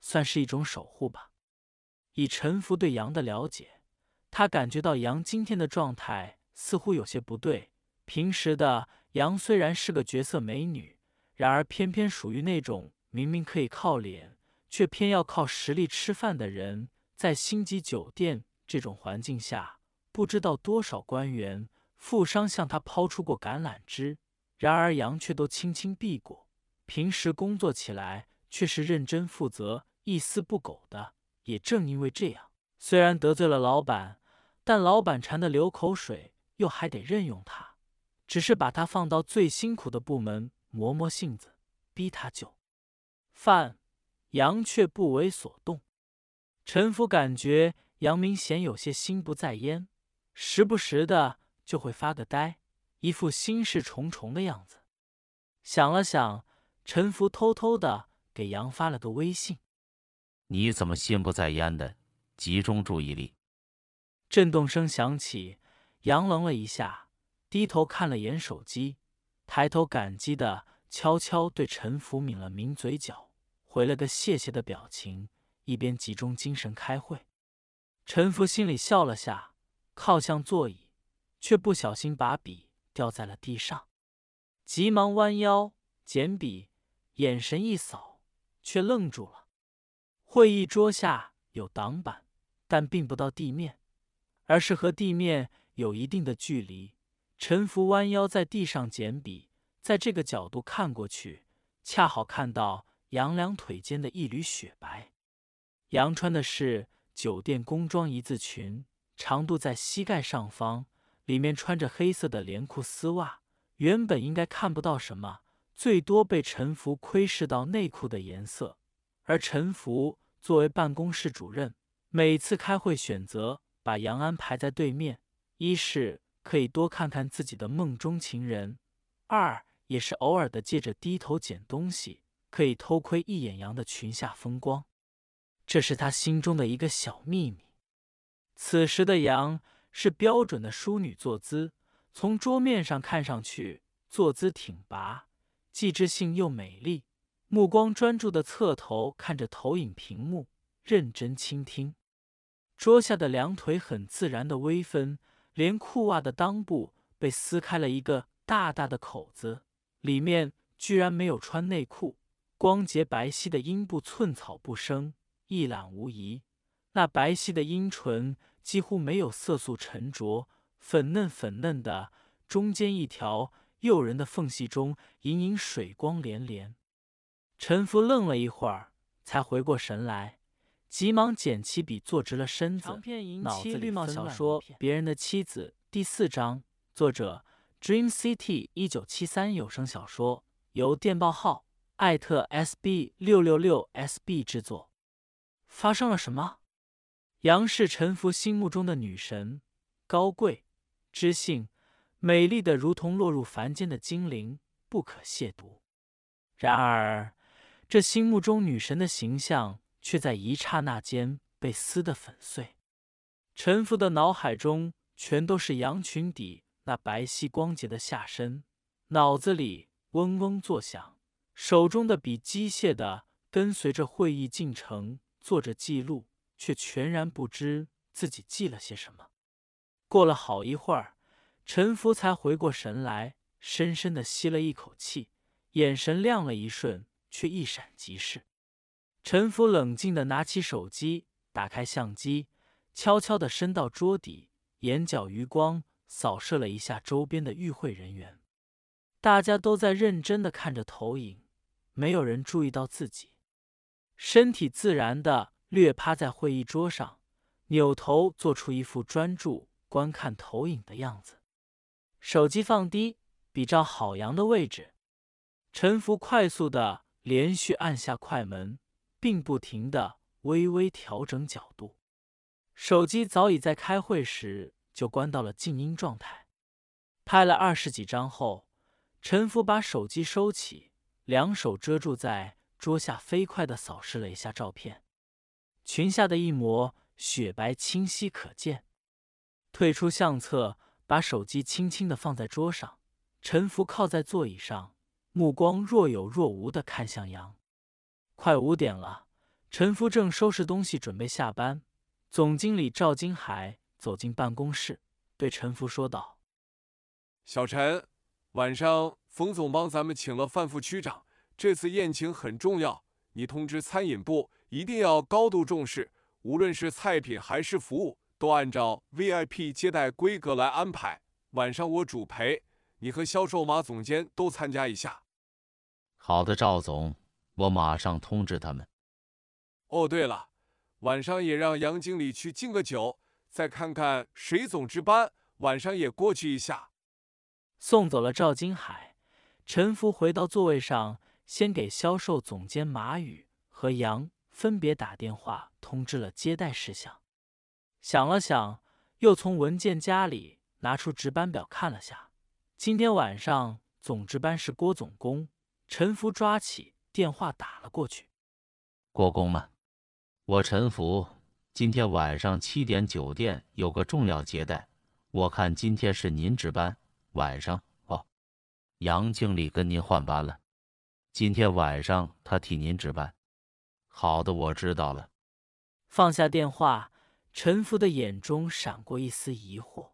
算是一种守护吧。以陈福对杨的了解，他感觉到杨今天的状态似乎有些不对。平时的杨虽然是个绝色美女，然而偏偏属于那种明明可以靠脸，却偏要靠实力吃饭的人。在星级酒店这种环境下，不知道多少官员、富商向他抛出过橄榄枝，然而杨却都轻轻避过。平时工作起来却是认真负责、一丝不苟的。也正因为这样，虽然得罪了老板，但老板馋得流口水，又还得任用他，只是把他放到最辛苦的部门磨磨性子，逼他就范，杨却不为所动。陈福感觉杨明显有些心不在焉，时不时的就会发个呆，一副心事重重的样子。想了想，陈福偷偷的给杨发了个微信：“你怎么心不在焉的？集中注意力。”震动声响起，杨愣了一下，低头看了眼手机，抬头感激的悄悄对陈福抿了抿嘴角，回了个谢谢的表情，一边集中精神开会。陈福心里笑了下，靠向座椅，却不小心把笔掉在了地上，急忙弯腰捡笔，眼神一扫，却愣住了。会议桌下有挡板，但并不到地面，而是和地面有一定的距离。陈福弯腰在地上捡笔，在这个角度看过去，恰好看到杨两腿间的一缕雪白。杨穿的是。酒店工装一字裙，长度在膝盖上方，里面穿着黑色的连裤丝袜。原本应该看不到什么，最多被陈福窥视到内裤的颜色。而陈福作为办公室主任，每次开会选择把杨安排在对面，一是可以多看看自己的梦中情人，二也是偶尔的借着低头捡东西，可以偷窥一眼杨的裙下风光。这是他心中的一个小秘密。此时的杨是标准的淑女坐姿，从桌面上看上去坐姿挺拔，既知性又美丽，目光专注的侧头看着投影屏幕，认真倾听。桌下的两腿很自然的微分，连裤袜的裆部被撕开了一个大大的口子，里面居然没有穿内裤，光洁白皙的阴部寸草不生。一览无遗，那白皙的阴唇几乎没有色素沉着，粉嫩粉嫩的，中间一条诱人的缝隙中隐隐水光连连。陈福愣了一会儿，才回过神来，急忙捡起笔，坐直了身子。脑子绿帽小说《别人的妻子》第四章，作者：Dream City，一九七三有声小说，由电报号艾特 SB 六六六 SB 制作。发生了什么？杨氏臣服心目中的女神，高贵、知性、美丽的，如同落入凡间的精灵，不可亵渎。然而，这心目中女神的形象，却在一刹那间被撕得粉碎。陈福的脑海中全都是羊裙底那白皙光洁的下身，脑子里嗡嗡作响，手中的笔机械的跟随着会议进程。做着记录，却全然不知自己记了些什么。过了好一会儿，陈福才回过神来，深深的吸了一口气，眼神亮了一瞬，却一闪即逝。陈福冷静的拿起手机，打开相机，悄悄的伸到桌底，眼角余光扫射了一下周边的与会人员，大家都在认真的看着投影，没有人注意到自己。身体自然的略趴在会议桌上，扭头做出一副专注观看投影的样子。手机放低，比照郝阳的位置。陈福快速的连续按下快门，并不停的微微调整角度。手机早已在开会时就关到了静音状态。拍了二十几张后，陈福把手机收起，两手遮住在。桌下飞快的扫视了一下照片，裙下的一抹雪白清晰可见。退出相册，把手机轻轻的放在桌上。陈福靠在座椅上，目光若有若无的看向杨。快五点了，陈福正收拾东西准备下班。总经理赵金海走进办公室，对陈福说道：“小陈，晚上冯总帮咱们请了范副区长。”这次宴请很重要，你通知餐饮部一定要高度重视，无论是菜品还是服务，都按照 VIP 接待规格来安排。晚上我主陪，你和销售马总监都参加一下。好的，赵总，我马上通知他们。哦，对了，晚上也让杨经理去敬个酒，再看看谁总值班，晚上也过去一下。送走了赵金海，陈福回到座位上。先给销售总监马宇和杨分别打电话通知了接待事项，想了想，又从文件夹里拿出值班表看了下。今天晚上总值班是郭总工。陈福抓起电话打了过去：“郭工吗？我陈福，今天晚上七点酒店有个重要接待，我看今天是您值班，晚上哦，杨经理跟您换班了。”今天晚上他替您值班。好的，我知道了。放下电话，陈福的眼中闪过一丝疑惑。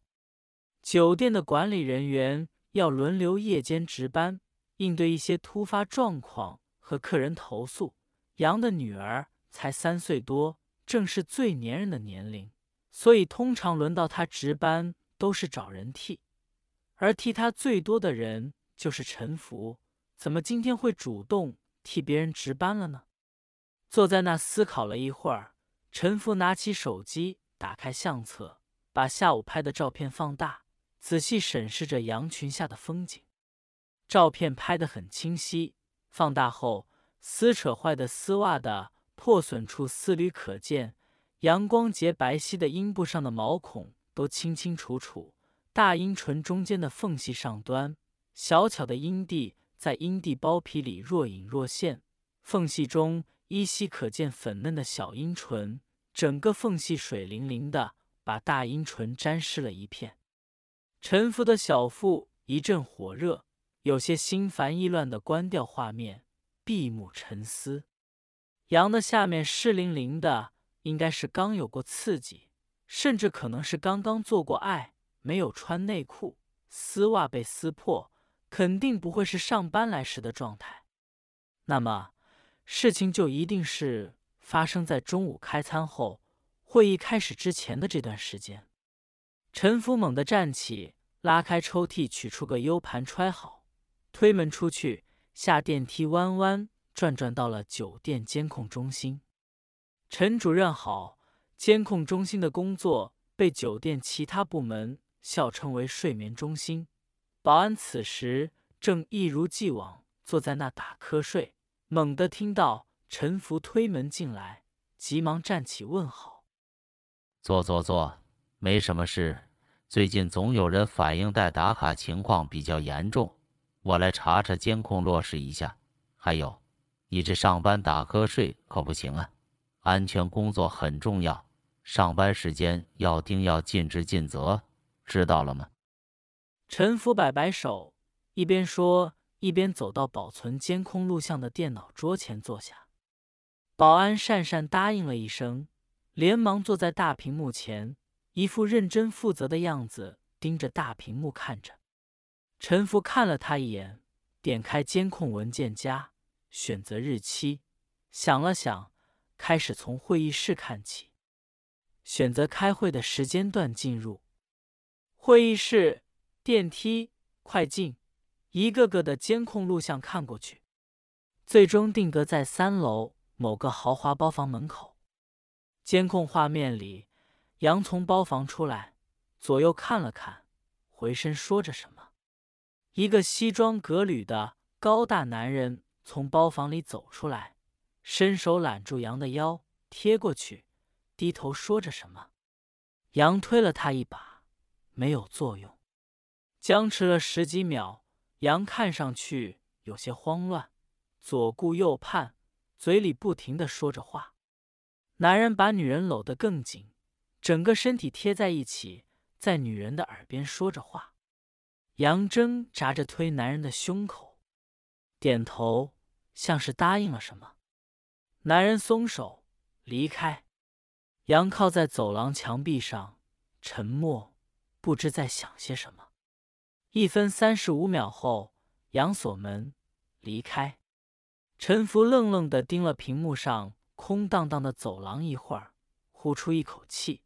酒店的管理人员要轮流夜间值班，应对一些突发状况和客人投诉。杨的女儿才三岁多，正是最粘人的年龄，所以通常轮到她值班都是找人替，而替她最多的人就是陈福。怎么今天会主动替别人值班了呢？坐在那思考了一会儿，陈福拿起手机，打开相册，把下午拍的照片放大，仔细审视着羊群下的风景。照片拍得很清晰，放大后，撕扯坏的丝袜的破损处丝缕可见，阳光洁白皙的阴部上的毛孔都清清楚楚，大阴唇中间的缝隙上端，小巧的阴蒂。在阴蒂包皮里若隐若现，缝隙中依稀可见粉嫩的小阴唇，整个缝隙水灵灵的，把大阴唇沾湿了一片。陈福的小腹一阵火热，有些心烦意乱的关掉画面，闭目沉思。羊的下面湿淋淋的，应该是刚有过刺激，甚至可能是刚刚做过爱，没有穿内裤，丝袜被撕破。肯定不会是上班来时的状态，那么事情就一定是发生在中午开餐后、会议开始之前的这段时间。陈福猛地站起，拉开抽屉，取出个 U 盘，揣好，推门出去，下电梯，弯弯转转到了酒店监控中心。陈主任好，监控中心的工作被酒店其他部门笑称为“睡眠中心”。保安此时正一如既往坐在那打瞌睡，猛地听到陈福推门进来，急忙站起问好：“坐坐坐，没什么事。最近总有人反映带打卡情况比较严重，我来查查监控落实一下。还有，你这上班打瞌睡可不行啊，安全工作很重要，上班时间要定要尽职尽责，知道了吗？”陈福摆摆手，一边说，一边走到保存监控录像的电脑桌前坐下。保安讪讪答应了一声，连忙坐在大屏幕前，一副认真负责的样子，盯着大屏幕看着。陈福看了他一眼，点开监控文件夹，选择日期，想了想，开始从会议室看起，选择开会的时间段进入会议室。电梯快进，一个个的监控录像看过去，最终定格在三楼某个豪华包房门口。监控画面里，杨从包房出来，左右看了看，回身说着什么。一个西装革履的高大男人从包房里走出来，伸手揽住杨的腰，贴过去，低头说着什么。杨推了他一把，没有作用。僵持了十几秒，杨看上去有些慌乱，左顾右盼，嘴里不停的说着话。男人把女人搂得更紧，整个身体贴在一起，在女人的耳边说着话。杨挣扎着推男人的胸口，点头，像是答应了什么。男人松手离开，杨靠在走廊墙壁上，沉默，不知在想些什么。一分三十五秒后，杨锁门离开。陈福愣愣的盯了屏幕上空荡荡的走廊一会儿，呼出一口气，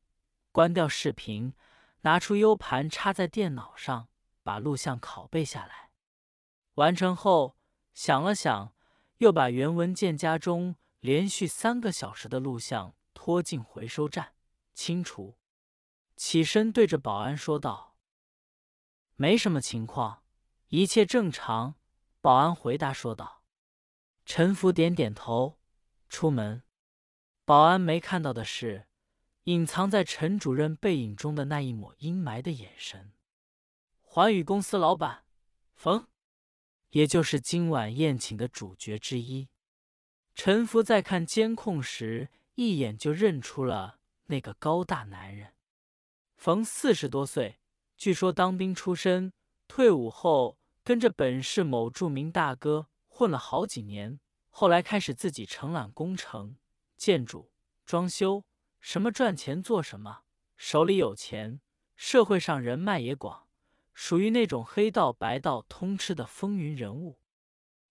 关掉视频，拿出 U 盘插在电脑上，把录像拷贝下来。完成后，想了想，又把原文件夹中连续三个小时的录像拖进回收站，清除。起身对着保安说道。没什么情况，一切正常。保安回答说道。陈福点点头，出门。保安没看到的是，隐藏在陈主任背影中的那一抹阴霾的眼神。环宇公司老板冯，也就是今晚宴请的主角之一。陈福在看监控时，一眼就认出了那个高大男人。冯四十多岁。据说当兵出身，退伍后跟着本市某著名大哥混了好几年，后来开始自己承揽工程，建筑、装修，什么赚钱做什么，手里有钱，社会上人脉也广，属于那种黑道白道通吃的风云人物。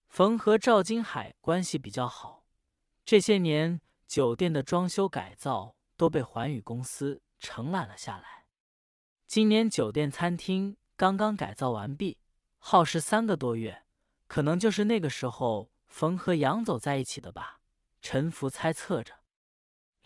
冯和赵金海关系比较好，这些年酒店的装修改造都被环宇公司承揽了下来。今年酒店餐厅刚刚改造完毕，耗时三个多月，可能就是那个时候冯和杨走在一起的吧。陈福猜测着。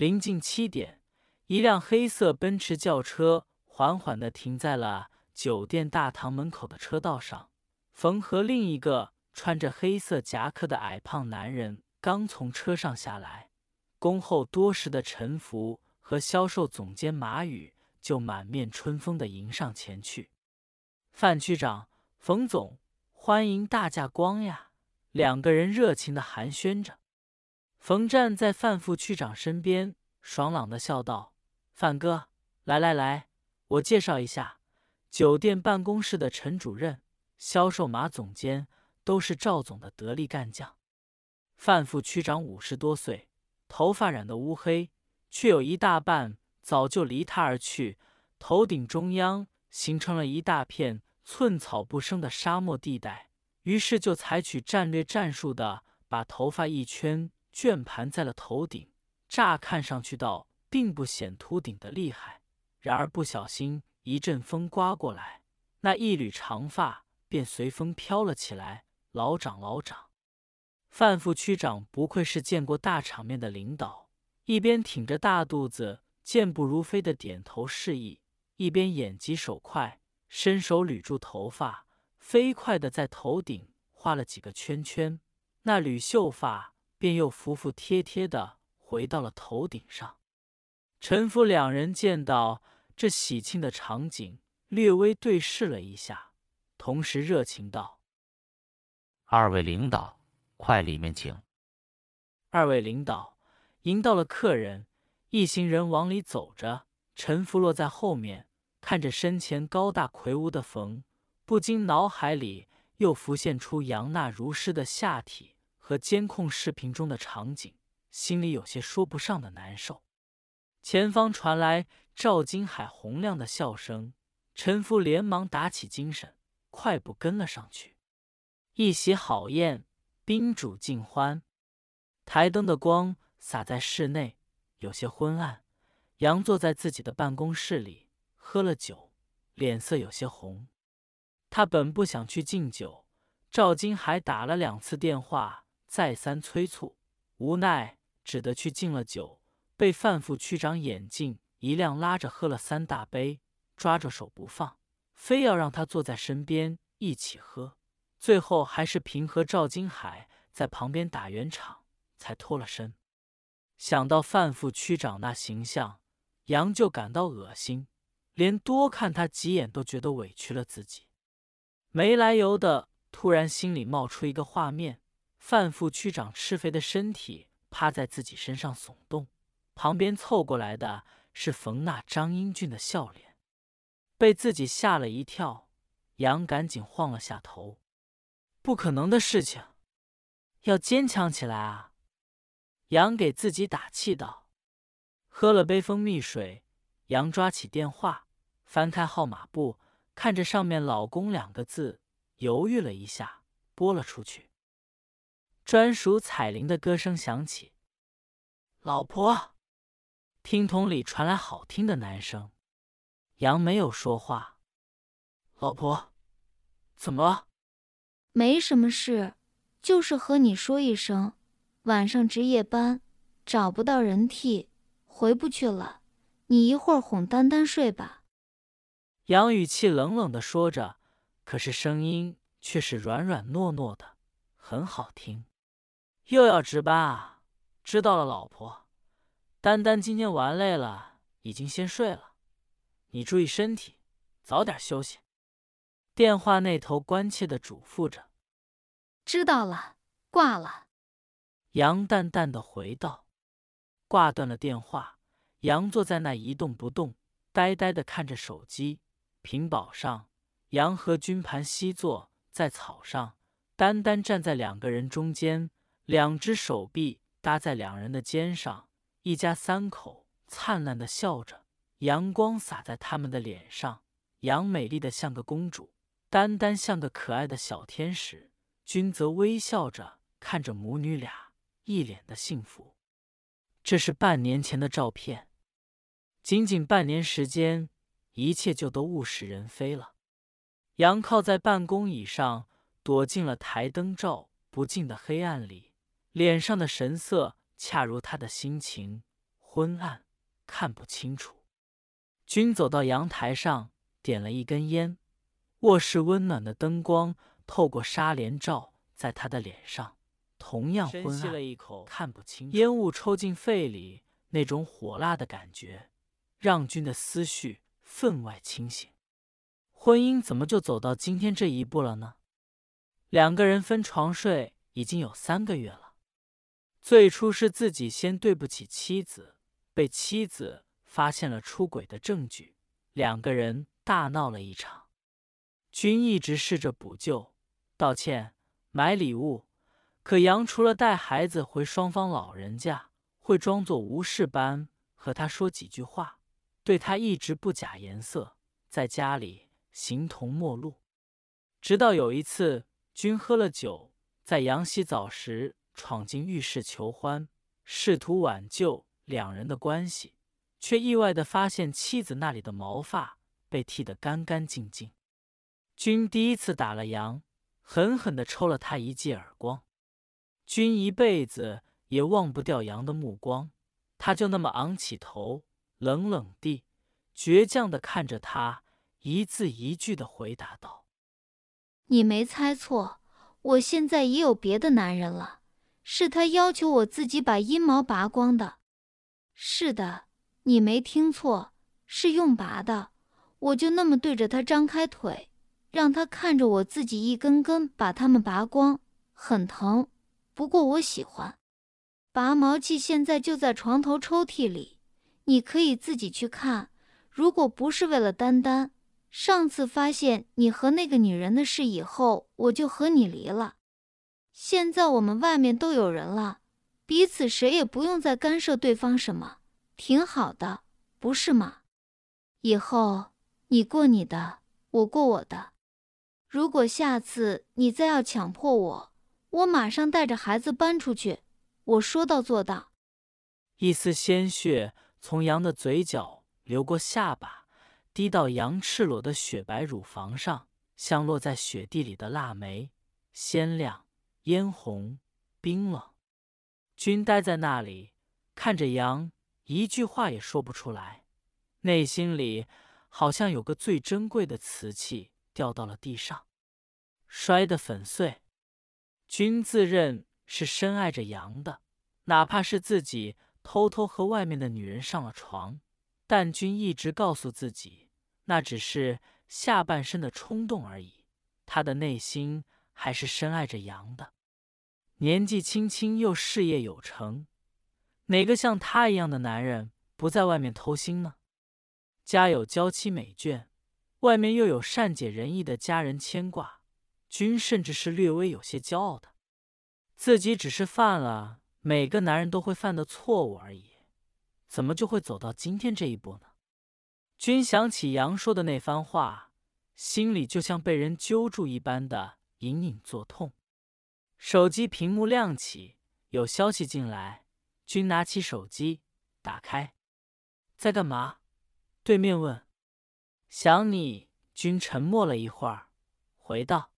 临近七点，一辆黑色奔驰轿车缓缓地停在了酒店大堂门口的车道上。冯和另一个穿着黑色夹克的矮胖男人刚从车上下来，恭候多时的陈福和销售总监马宇。就满面春风地迎上前去，范区长、冯总，欢迎大驾光呀！两个人热情地寒暄着。冯站在范副区长身边，爽朗的笑道：“范哥，来来来，我介绍一下，酒店办公室的陈主任、销售马总监，都是赵总的得力干将。”范副区长五十多岁，头发染得乌黑，却有一大半。早就离他而去，头顶中央形成了一大片寸草不生的沙漠地带。于是就采取战略战术的把头发一圈卷盘在了头顶，乍看上去倒并不显秃顶的厉害。然而不小心一阵风刮过来，那一缕长发便随风飘了起来，老长老长。范副区长不愧是见过大场面的领导，一边挺着大肚子。健步如飞的点头示意，一边眼疾手快，伸手捋住头发，飞快的在头顶画了几个圈圈，那缕秀发便又服服帖帖的回到了头顶上。陈福两人见到这喜庆的场景，略微对视了一下，同时热情道：“二位领导，快里面请。”二位领导迎到了客人。一行人往里走着，陈福落在后面，看着身前高大魁梧的冯，不禁脑海里又浮现出杨娜如诗的下体和监控视频中的场景，心里有些说不上的难受。前方传来赵金海洪亮的笑声，陈福连忙打起精神，快步跟了上去。一席好宴，宾主尽欢，台灯的光洒在室内。有些昏暗，杨坐在自己的办公室里，喝了酒，脸色有些红。他本不想去敬酒，赵金海打了两次电话，再三催促，无奈只得去敬了酒。被范副区长眼镜一亮，拉着喝了三大杯，抓着手不放，非要让他坐在身边一起喝。最后还是平和赵金海在旁边打圆场，才脱了身。想到范副区长那形象，杨就感到恶心，连多看他几眼都觉得委屈了自己。没来由的，突然心里冒出一个画面：范副区长吃肥的身体趴在自己身上耸动，旁边凑过来的是冯娜张英俊的笑脸，被自己吓了一跳。杨赶紧晃了下头：“不可能的事情，要坚强起来啊！”杨给自己打气道：“喝了杯蜂蜜水。”杨抓起电话，翻开号码簿，看着上面“老公”两个字，犹豫了一下，拨了出去。专属彩铃的歌声响起：“老婆。”听筒里传来好听的男声。杨没有说话。“老婆，怎么了？”“没什么事，就是和你说一声。”晚上值夜班，找不到人替，回不去了。你一会儿哄丹丹睡吧。杨语气冷冷的说着，可是声音却是软软糯糯的，很好听。又要值班啊？知道了，老婆。丹丹今天玩累了，已经先睡了。你注意身体，早点休息。电话那头关切的嘱咐着。知道了，挂了。杨淡淡的回道：“挂断了电话。”杨坐在那一动不动，呆呆的看着手机。屏保上，杨和军盘膝坐在草上，丹丹站在两个人中间，两只手臂搭在两人的肩上，一家三口灿烂的笑着，阳光洒在他们的脸上。杨美丽的像个公主，丹丹像个可爱的小天使，君则微笑着看着母女俩，一脸的幸福。这是半年前的照片，仅仅半年时间，一切就都物是人非了。杨靠在办公椅上，躲进了台灯照不进的黑暗里，脸上的神色恰如他的心情，昏暗，看不清楚。君走到阳台上。点了一根烟，卧室温暖的灯光透过纱帘照在他的脸上，同样昏暗，看不清。烟雾抽进肺里，那种火辣的感觉让君的思绪分外清醒。婚姻怎么就走到今天这一步了呢？两个人分床睡已经有三个月了。最初是自己先对不起妻子，被妻子发现了出轨的证据，两个人。大闹了一场，君一直试着补救、道歉、买礼物，可杨除了带孩子回双方老人家，会装作无事般和他说几句话，对他一直不假颜色，在家里形同陌路。直到有一次，君喝了酒，在杨洗澡时闯进浴室求欢，试图挽救两人的关系，却意外的发现妻子那里的毛发。被剃得干干净净，君第一次打了杨，狠狠地抽了他一记耳光。君一辈子也忘不掉杨的目光，他就那么昂起头，冷冷地、倔强地看着他，一字一句地回答道：“你没猜错，我现在也有别的男人了，是他要求我自己把阴毛拔光的。是的，你没听错，是用拔的。”我就那么对着他张开腿，让他看着我自己一根根把它们拔光，很疼。不过我喜欢。拔毛器现在就在床头抽屉里，你可以自己去看。如果不是为了丹丹，上次发现你和那个女人的事以后，我就和你离了。现在我们外面都有人了，彼此谁也不用再干涉对方什么，挺好的，不是吗？以后。你过你的，我过我的。如果下次你再要强迫我，我马上带着孩子搬出去。我说到做到。一丝鲜血从羊的嘴角流过下巴，滴到羊赤裸的雪白乳房上，像落在雪地里的腊梅，鲜亮、嫣红、冰冷。君呆在那里，看着羊，一句话也说不出来，内心里。好像有个最珍贵的瓷器掉到了地上，摔得粉碎。君自认是深爱着杨的，哪怕是自己偷偷和外面的女人上了床，但君一直告诉自己，那只是下半身的冲动而已。他的内心还是深爱着杨的。年纪轻轻又事业有成，哪个像他一样的男人不在外面偷腥呢？家有娇妻美眷，外面又有善解人意的家人牵挂，君甚至是略微有些骄傲的。自己只是犯了每个男人都会犯的错误而已，怎么就会走到今天这一步呢？君想起杨说的那番话，心里就像被人揪住一般的隐隐作痛。手机屏幕亮起，有消息进来，君拿起手机，打开，在干嘛？对面问：“想你。”君沉默了一会儿，回道：“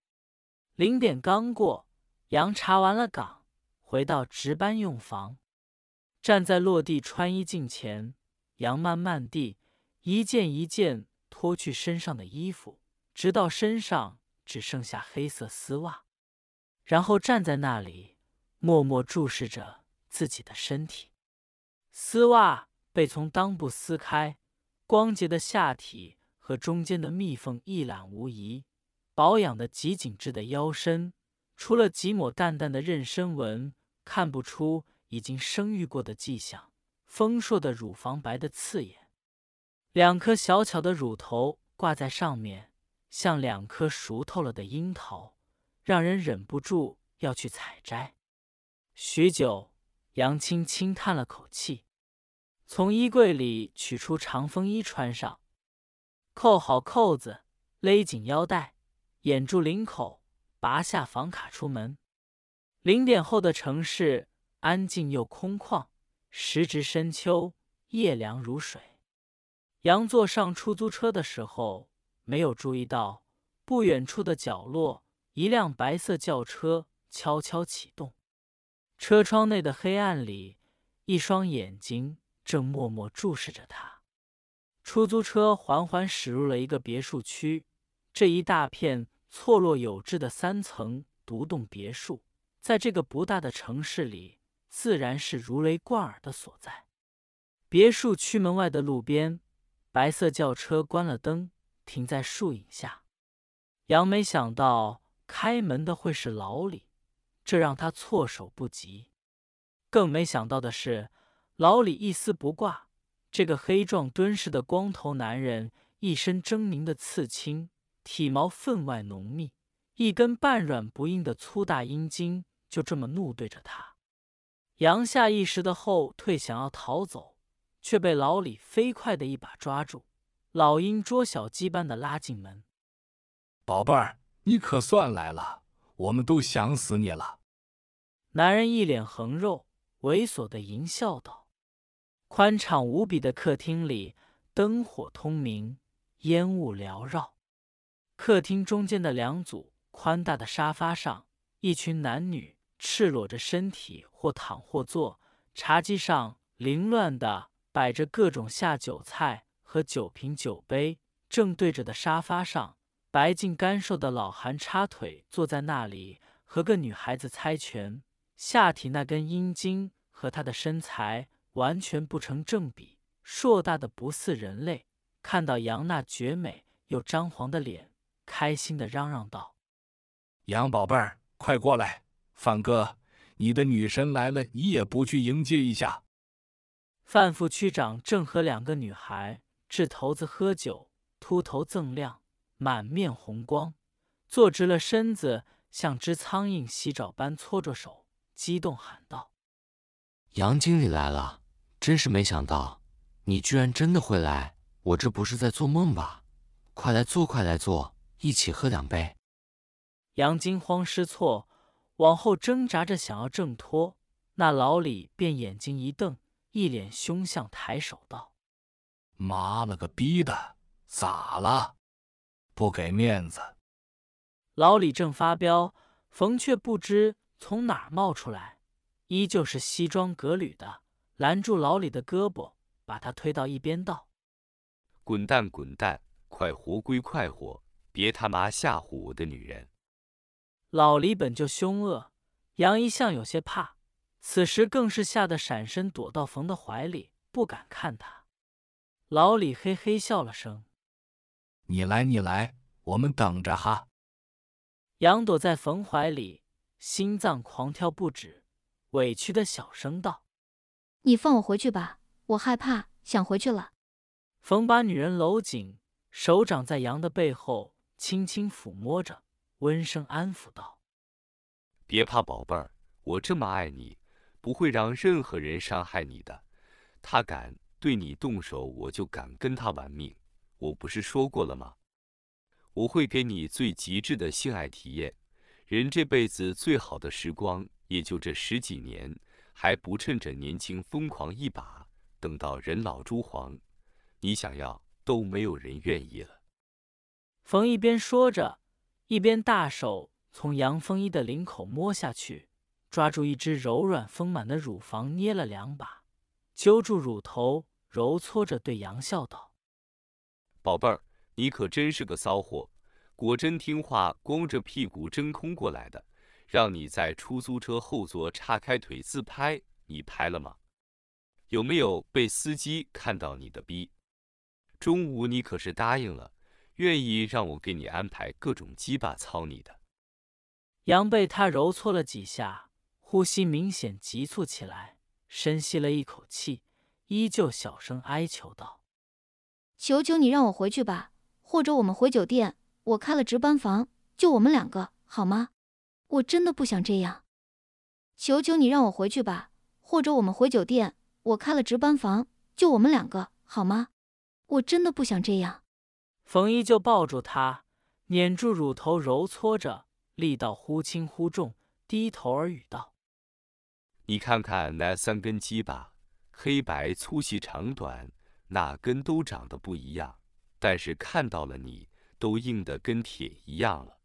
零点刚过，杨查完了岗，回到值班用房，站在落地穿衣镜前，杨慢慢地一件一件脱去身上的衣服，直到身上只剩下黑色丝袜，然后站在那里，默默注视着自己的身体。丝袜被从裆部撕开。”光洁的下体和中间的蜜缝一览无遗，保养的极紧致的腰身，除了几抹淡淡的妊娠纹，看不出已经生育过的迹象。丰硕的乳房白的刺眼，两颗小巧的乳头挂在上面，像两颗熟透了的樱桃，让人忍不住要去采摘。许久，杨青轻叹了口气。从衣柜里取出长风衣穿上，扣好扣子，勒紧腰带，掩住领口，拔下房卡出门。零点后的城市安静又空旷，时值深秋，夜凉如水。杨坐上出租车的时候，没有注意到不远处的角落，一辆白色轿车悄悄启动。车窗内的黑暗里，一双眼睛正默默注视着他。出租车缓缓驶入了一个别墅区，这一大片错落有致的三层独栋别墅，在这个不大的城市里，自然是如雷贯耳的所在。别墅区门外的路边，白色轿车关了灯，停在树影下。杨没想到开门的会是老李。这让他措手不及，更没想到的是，老李一丝不挂。这个黑壮敦实的光头男人，一身狰狞的刺青，体毛分外浓密，一根半软不硬的粗大阴茎，就这么怒对着他。杨下意识的后退，想要逃走，却被老李飞快的一把抓住，老鹰捉小鸡般的拉进门。宝贝儿，你可算来了。我们都想死你了。男人一脸横肉，猥琐的淫笑道：“宽敞无比的客厅里，灯火通明，烟雾缭绕。客厅中间的两组宽大的沙发上，一群男女赤裸着身体，或躺或坐。茶几上凌乱的摆着各种下酒菜和酒瓶酒杯。正对着的沙发上。”白净干瘦的老韩插腿坐在那里，和个女孩子猜拳，下体那根阴茎和他的身材完全不成正比，硕大的不似人类。看到杨娜绝美又张狂的脸，开心的嚷嚷道：“杨宝贝儿，快过来！范哥，你的女神来了，你也不去迎接一下？”范副区长正和两个女孩掷骰子喝酒，秃头锃亮。满面红光，坐直了身子，像只苍蝇洗澡般搓着手，激动喊道：“杨经理来了！真是没想到，你居然真的会来！我这不是在做梦吧？快来坐，快来坐，一起喝两杯。”杨惊慌失措，往后挣扎着想要挣脱，那老李便眼睛一瞪，一脸凶相，抬手道：“妈了个逼的，咋了？”不给面子，老李正发飙，冯却不知从哪儿冒出来，依旧是西装革履的，拦住老李的胳膊，把他推到一边，道：“滚蛋，滚蛋，快活归快活，别他妈吓唬我的女人。”老李本就凶恶，杨一向有些怕，此时更是吓得闪身躲到冯的怀里，不敢看他。老李嘿嘿笑了声。你来，你来，我们等着哈。杨躲在冯怀里，心脏狂跳不止，委屈的小声道：“你放我回去吧，我害怕，想回去了。”冯把女人搂紧，手掌在杨的背后轻轻抚摸着，温声安抚道：“别怕，宝贝儿，我这么爱你，不会让任何人伤害你的。他敢对你动手，我就敢跟他玩命。”我不是说过了吗？我会给你最极致的性爱体验。人这辈子最好的时光也就这十几年，还不趁着年轻疯狂一把，等到人老珠黄，你想要都没有人愿意了。冯一边说着，一边大手从杨风衣的领口摸下去，抓住一只柔软丰满的乳房，捏了两把，揪住乳头，揉搓着对杨笑道。宝贝儿，你可真是个骚货，果真听话，光着屁股真空过来的。让你在出租车后座叉开腿自拍，你拍了吗？有没有被司机看到你的逼？中午你可是答应了，愿意让我给你安排各种鸡巴操你的。杨被他揉搓了几下，呼吸明显急促起来，深吸了一口气，依旧小声哀求道。求求你让我回去吧，或者我们回酒店，我开了值班房，就我们两个，好吗？我真的不想这样。求求你让我回去吧，或者我们回酒店，我开了值班房，就我们两个，好吗？我真的不想这样。冯依就抱住他，捻住乳头揉搓着，力道忽轻忽重，低头耳语道：“你看看那三根鸡巴，黑白粗细长短，哪根都长得不一样，但是看到了你，都硬得跟铁一样了。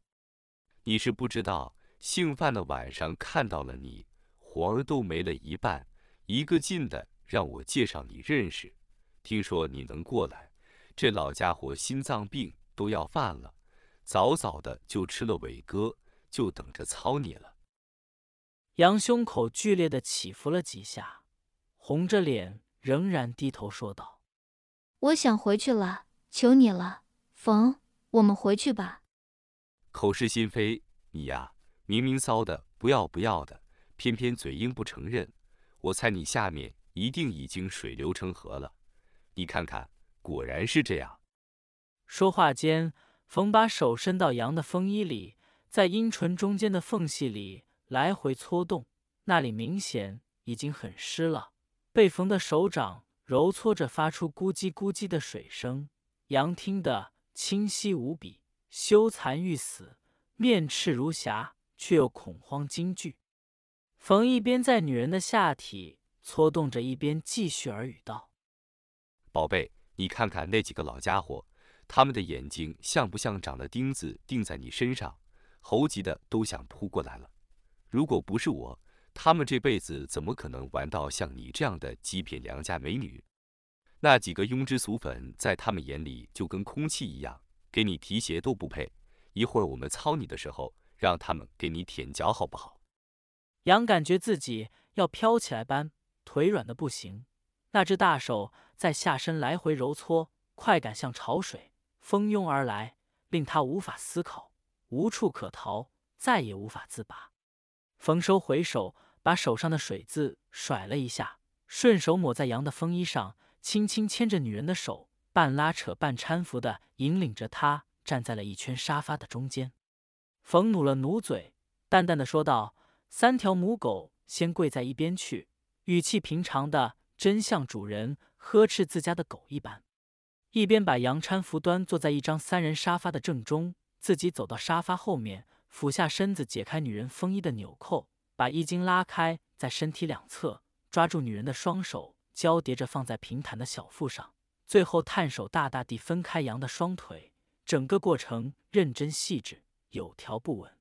你是不知道，姓范的晚上看到了你，活儿都没了一半，一个劲的让我介绍你认识。听说你能过来。”这老家伙心脏病都要犯了，早早的就吃了伟哥，就等着操你了。杨胸口剧烈的起伏了几下，红着脸，仍然低头说道：“我想回去了，求你了，冯，我们回去吧。”口是心非，你呀，明明骚的不要不要的，偏偏嘴硬不承认。我猜你下面一定已经水流成河了，你看看。果然是这样。说话间，冯把手伸到杨的风衣里，在阴唇中间的缝隙里来回搓动，那里明显已经很湿了。被冯的手掌揉搓着，发出咕叽咕叽的水声，杨听得清晰无比，羞惭欲死，面赤如霞，却又恐慌惊惧。冯一边在女人的下体搓动着，一边继续耳语道：“宝贝。”你看看那几个老家伙，他们的眼睛像不像长了钉子钉在你身上？猴急的都想扑过来了。如果不是我，他们这辈子怎么可能玩到像你这样的极品良家美女？那几个庸脂俗粉在他们眼里就跟空气一样，给你提鞋都不配。一会儿我们操你的时候，让他们给你舔脚好不好？杨感觉自己要飘起来般，腿软的不行。那只大手在下身来回揉搓，快感像潮水蜂拥而来，令他无法思考，无处可逃，再也无法自拔。冯收回手，把手上的水渍甩了一下，顺手抹在杨的风衣上，轻轻牵着女人的手，半拉扯半搀扶的引领着她站在了一圈沙发的中间。冯努了努嘴，淡淡的说道：“三条母狗先跪在一边去。”语气平常的。真像主人呵斥自家的狗一般，一边把杨搀扶端坐在一张三人沙发的正中，自己走到沙发后面，俯下身子解开女人风衣的纽扣，把衣襟拉开，在身体两侧抓住女人的双手，交叠着放在平坦的小腹上，最后探手大大地分开杨的双腿，整个过程认真细致，有条不紊。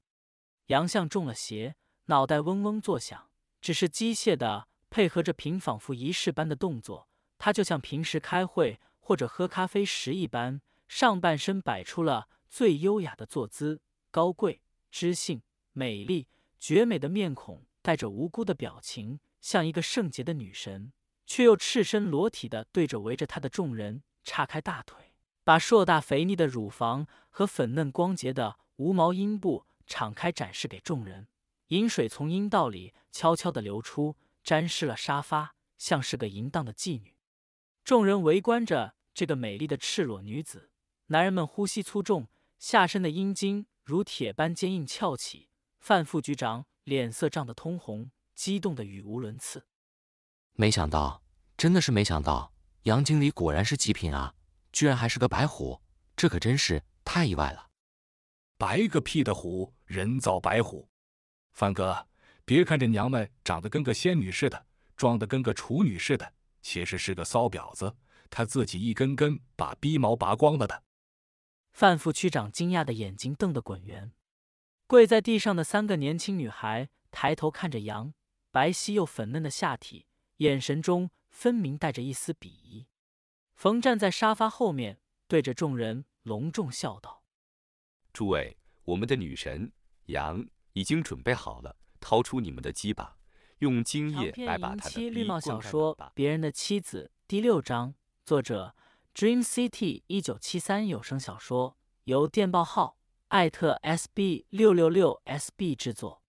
杨像中了邪，脑袋嗡嗡作响，只是机械的。配合着平仿佛仪式般的动作，他就像平时开会或者喝咖啡时一般，上半身摆出了最优雅的坐姿，高贵、知性、美丽、绝美的面孔，带着无辜的表情，像一个圣洁的女神，却又赤身裸体的对着围着她的众人叉开大腿，把硕大肥腻的乳房和粉嫩光洁的无毛阴部敞开展示给众人，饮水从阴道里悄悄的流出。沾湿了沙发，像是个淫荡的妓女。众人围观着这个美丽的赤裸女子，男人们呼吸粗重，下身的阴茎如铁般坚硬翘起。范副局长脸色涨得通红，激动的语无伦次。没想到，真的是没想到，杨经理果然是极品啊！居然还是个白虎，这可真是太意外了。白个屁的虎，人造白虎，范哥。别看这娘们长得跟个仙女似的，装得跟个处女似的，其实是个骚婊子。她自己一根根把逼毛拔光了的。范副区长惊讶的眼睛瞪得滚圆。跪在地上的三个年轻女孩抬头看着杨白皙又粉嫩的下体，眼神中分明带着一丝鄙夷。冯站在沙发后面，对着众人隆重笑道：“诸位，我们的女神杨已经准备好了。”掏出你们的鸡巴，用精液来把她的绿帽小说《别人的妻子》第六章，作者 Dream City 一九七三有声小说，由电报号艾特 SB 六六六 SB 制作。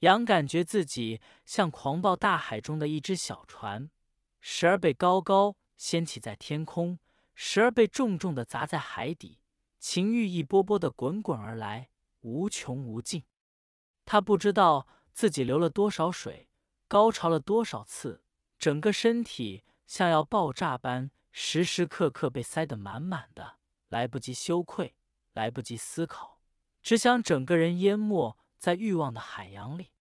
杨感觉自己像狂暴大海中的一只小船，时而被高高掀起在天空，时而被重重的砸在海底，情欲一波波的滚滚而来，无穷无尽。他不知道自己流了多少水，高潮了多少次，整个身体像要爆炸般，时时刻刻被塞得满满的，来不及羞愧，来不及思考，只想整个人淹没在欲望的海洋里。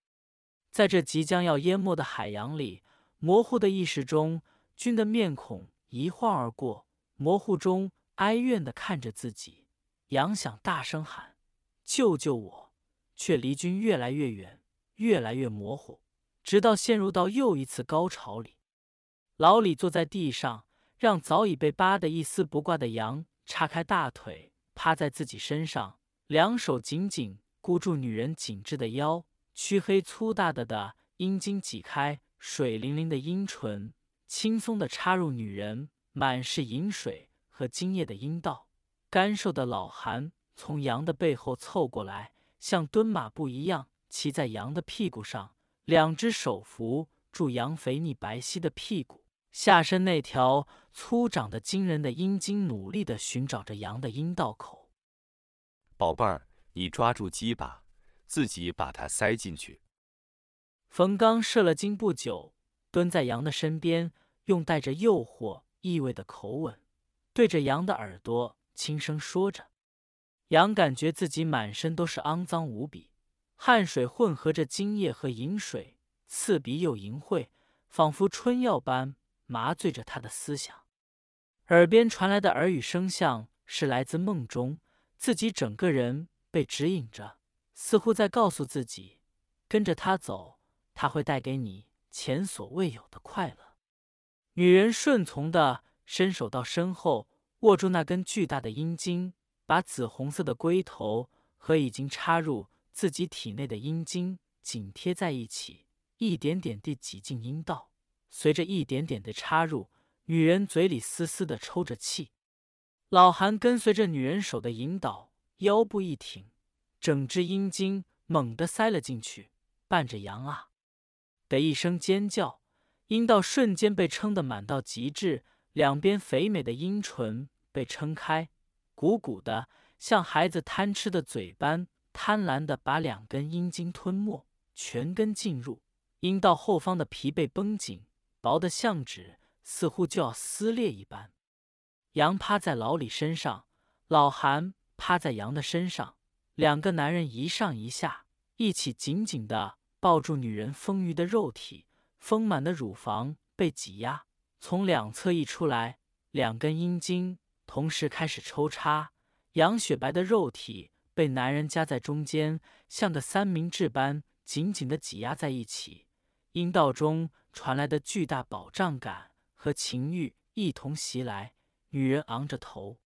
在这即将要淹没的海洋里，模糊的意识中，君的面孔一晃而过，模糊中哀怨的看着自己。杨想大声喊：“救救我！”却离君越来越远，越来越模糊，直到陷入到又一次高潮里。老李坐在地上，让早已被扒得一丝不挂的羊叉开大腿，趴在自己身上，两手紧紧箍住女人紧致的腰。黢黑粗大的的阴茎挤开水灵灵的阴唇，轻松的插入女人满是饮水和精液的阴道。干瘦的老韩从羊的背后凑过来，像蹲马步一样骑在羊的屁股上，两只手扶住羊肥腻白皙的屁股，下身那条粗长的惊人的阴茎努力的寻找着羊的阴道口。宝贝儿，你抓住鸡巴。自己把它塞进去。冯刚射了精不久，蹲在羊的身边，用带着诱惑意味的口吻，对着羊的耳朵轻声说着。羊感觉自己满身都是肮脏无比，汗水混合着精液和饮水，刺鼻又淫秽，仿佛春药般麻醉着他的思想。耳边传来的耳语声像是来自梦中，自己整个人被指引着。似乎在告诉自己，跟着他走，他会带给你前所未有的快乐。女人顺从的伸手到身后，握住那根巨大的阴茎，把紫红色的龟头和已经插入自己体内的阴茎紧贴在一起，一点点地挤进阴道。随着一点点的插入，女人嘴里嘶嘶的抽着气。老韩跟随着女人手的引导，腰部一挺。整只阴茎猛地塞了进去，伴着“羊啊”的一声尖叫，阴道瞬间被撑得满到极致，两边肥美的阴唇被撑开，鼓鼓的，像孩子贪吃的嘴般，贪婪的把两根阴茎吞没，全根进入阴道后方的皮被绷紧，薄的像纸，似乎就要撕裂一般。羊趴在老李身上，老韩趴在羊的身上。两个男人一上一下，一起紧紧的抱住女人丰腴的肉体，丰满的乳房被挤压，从两侧溢出来，两根阴茎同时开始抽插，羊雪白的肉体被男人夹在中间，像个三明治般紧紧的挤压在一起，阴道中传来的巨大饱胀感和情欲一同袭来，女人昂着头，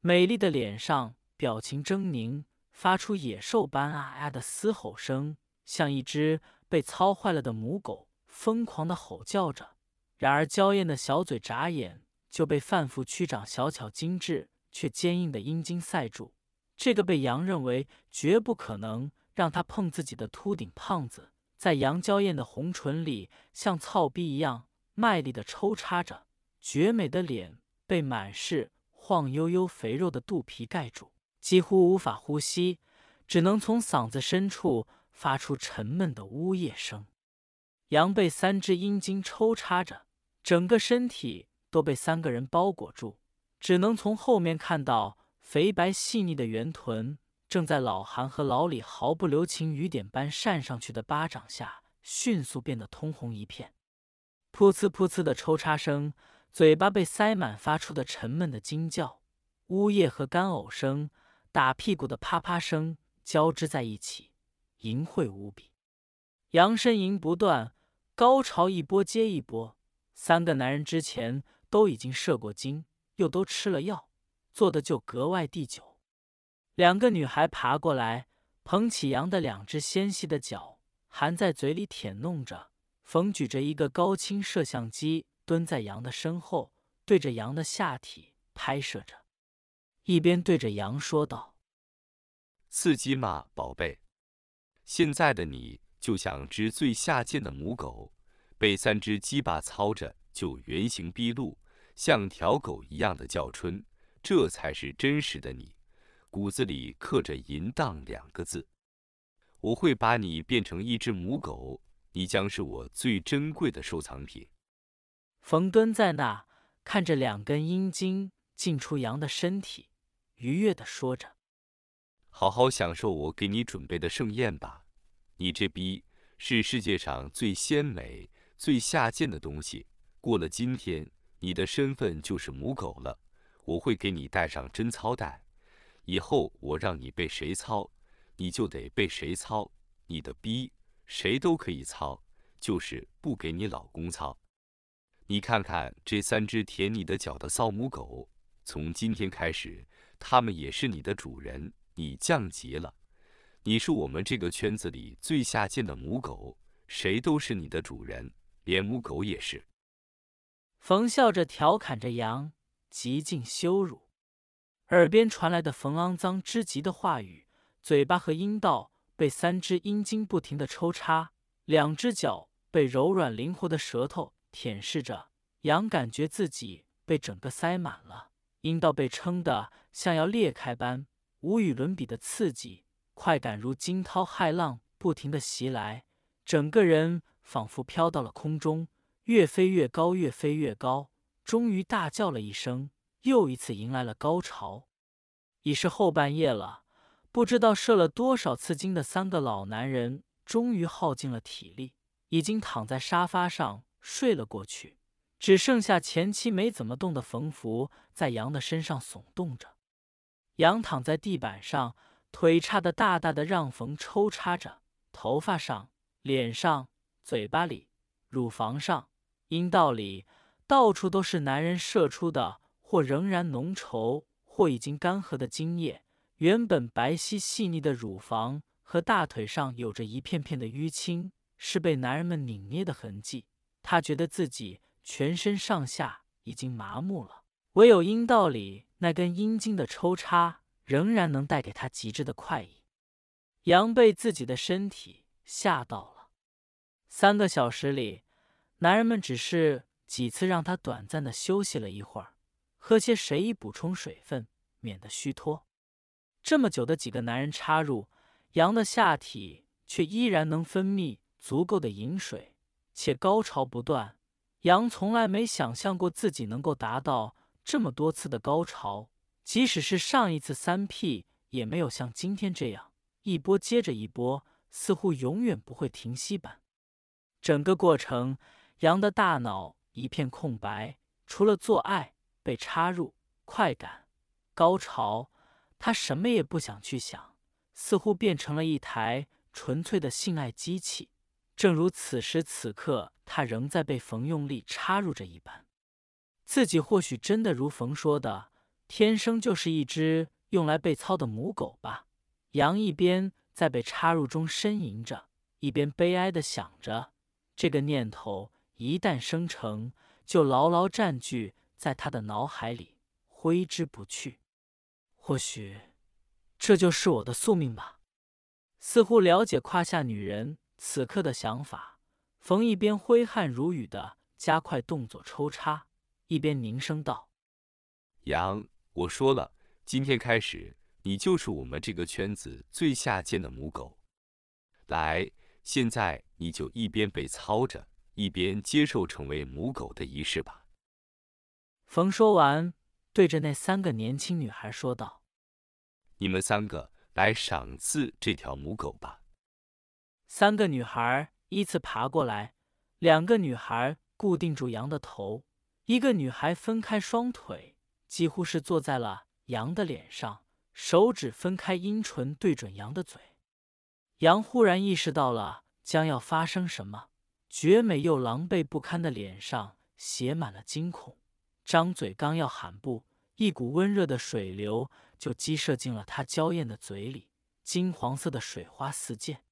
美丽的脸上表情狰狞。发出野兽般啊啊的嘶吼声，像一只被操坏了的母狗，疯狂的吼叫着。然而娇艳的小嘴眨眼就被范副区长小巧精致却坚硬的阴茎塞住。这个被杨认为绝不可能让他碰自己的秃顶胖子，在杨娇艳的红唇里像操逼一样卖力的抽插着。绝美的脸被满是晃悠悠肥肉的肚皮盖住。几乎无法呼吸，只能从嗓子深处发出沉闷的呜咽声。羊被三只阴茎抽插着，整个身体都被三个人包裹住，只能从后面看到肥白细腻的圆臀正在老韩和老李毫不留情雨点般扇上去的巴掌下，迅速变得通红一片。噗呲噗呲的抽插声，嘴巴被塞满发出的沉闷的惊叫、呜咽和干呕声。打屁股的啪啪声交织在一起，淫秽无比。杨呻吟不断，高潮一波接一波。三个男人之前都已经射过精，又都吃了药，做的就格外地久。两个女孩爬过来，捧起羊的两只纤细的脚，含在嘴里舔弄着。冯举着一个高清摄像机，蹲在羊的身后，对着羊的下体拍摄着。一边对着羊说道：“刺激吗，宝贝？现在的你就像只最下贱的母狗，被三只鸡巴操着就原形毕露，像条狗一样的叫春，这才是真实的你，骨子里刻着淫荡两个字。我会把你变成一只母狗，你将是我最珍贵的收藏品。”冯蹲在那，看着两根阴茎进出羊的身体，愉悦地说着：“好好享受我给你准备的盛宴吧，你这逼是世界上最鲜美、最下贱的东西。过了今天，你的身份就是母狗了。我会给你带上贞操带，以后我让你被谁操，你就得被谁操。你的逼谁都可以操，就是不给你老公操。”你看看这三只舔你的脚的骚母狗，从今天开始，它们也是你的主人。你降级了，你是我们这个圈子里最下贱的母狗，谁都是你的主人，连母狗也是。冯笑着调侃着羊，极尽羞辱。耳边传来的冯肮脏之极的话语，嘴巴和阴道被三只阴茎不停的抽插，两只脚被柔软灵活的舌头。舔舐着，羊感觉自己被整个塞满了，阴道被撑得像要裂开般，无与伦比的刺激，快感如惊涛骇浪不停的袭来，整个人仿佛飘到了空中，越飞越高，越飞越高，终于大叫了一声，又一次迎来了高潮。已是后半夜了，不知道射了多少次精的三个老男人，终于耗尽了体力，已经躺在沙发上。睡了过去，只剩下前期没怎么动的冯福在羊的身上耸动着。羊躺在地板上，腿叉的大大的，让冯抽插着，头发上、脸上、嘴巴里、乳房上、阴道里，到处都是男人射出的或仍然浓稠或已经干涸的精液。原本白皙细腻的乳房和大腿上有着一片片的淤青，是被男人们拧捏的痕迹。他觉得自己全身上下已经麻木了，唯有阴道里那根阴茎的抽插仍然能带给他极致的快意。羊被自己的身体吓到了。三个小时里，男人们只是几次让他短暂的休息了一会儿，喝些水以补充水分，免得虚脱。这么久的几个男人插入，羊的下体却依然能分泌足够的饮水。且高潮不断，羊从来没想象过自己能够达到这么多次的高潮，即使是上一次三 P，也没有像今天这样一波接着一波，似乎永远不会停息般。整个过程，羊的大脑一片空白，除了做爱、被插入、快感、高潮，他什么也不想去想，似乎变成了一台纯粹的性爱机器。正如此时此刻，他仍在被冯用力插入着一般，自己或许真的如冯说的，天生就是一只用来被操的母狗吧。羊一边在被插入中呻吟着，一边悲哀的想着：这个念头一旦生成，就牢牢占据在他的脑海里，挥之不去。或许，这就是我的宿命吧。似乎了解胯下女人。此刻的想法，冯一边挥汗如雨的加快动作抽插，一边凝声道：“杨，我说了，今天开始，你就是我们这个圈子最下贱的母狗。来，现在你就一边被操着，一边接受成为母狗的仪式吧。”冯说完，对着那三个年轻女孩说道：“你们三个来赏赐这条母狗吧。”三个女孩依次爬过来，两个女孩固定住羊的头，一个女孩分开双腿，几乎是坐在了羊的脸上，手指分开阴唇对准羊的嘴。羊忽然意识到了将要发生什么，绝美又狼狈不堪的脸上写满了惊恐，张嘴刚要喊不，一股温热的水流就激射进了他娇艳的嘴里，金黄色的水花四溅。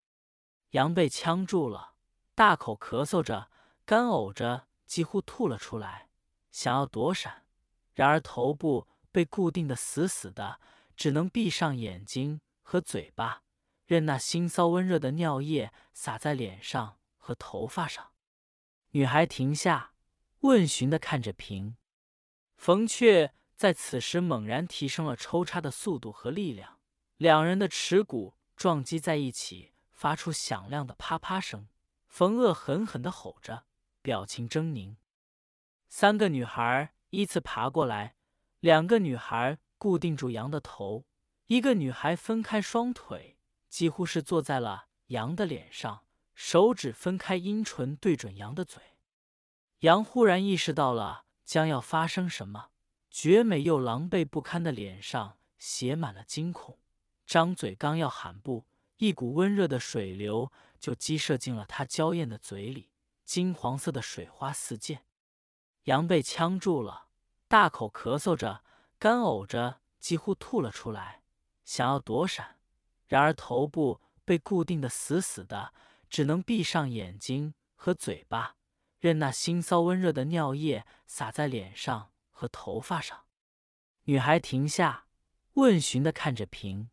羊被呛住了，大口咳嗽着，干呕着，几乎吐了出来，想要躲闪，然而头部被固定的死死的，只能闭上眼睛和嘴巴，任那腥臊温热的尿液洒在脸上和头发上。女孩停下，问询的看着瓶冯，却在此时猛然提升了抽插的速度和力量，两人的耻骨撞击在一起。发出响亮的啪啪声，冯恶狠狠的吼着，表情狰狞。三个女孩依次爬过来，两个女孩固定住羊的头，一个女孩分开双腿，几乎是坐在了羊的脸上，手指分开阴唇对准羊的嘴。羊忽然意识到了将要发生什么，绝美又狼狈不堪的脸上写满了惊恐，张嘴刚要喊不，一股温热的水流就激射进了他娇艳的嘴里，金黄色的水花四溅。羊被呛住了，大口咳嗽着，干呕着，几乎吐了出来，想要躲闪，然而头部被固定的死死的，只能闭上眼睛和嘴巴。任那腥骚温热的尿液洒在脸上和头发上，女孩停下，问询的看着平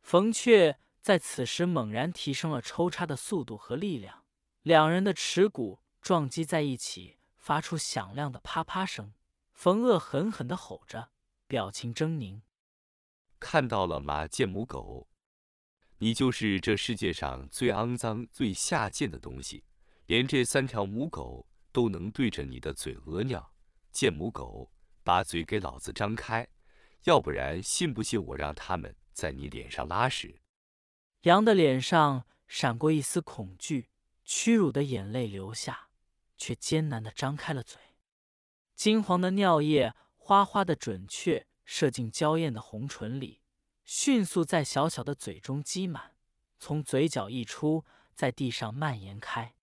冯却在此时猛然提升了抽插的速度和力量，两人的耻骨撞击在一起，发出响亮的啪啪声。冯恶狠狠的吼着，表情狰狞：“看到了吗，贱母狗？你就是这世界上最肮脏、最下贱的东西！”连这三条母狗都能对着你的嘴屙尿，贱母狗，把嘴给老子张开，要不然信不信我让他们在你脸上拉屎？羊的脸上闪过一丝恐惧，屈辱的眼泪流下，却艰难的张开了嘴。金黄的尿液哗哗的准确射进娇艳的红唇里，迅速在小小的嘴中积满，从嘴角溢出，在地上蔓延开。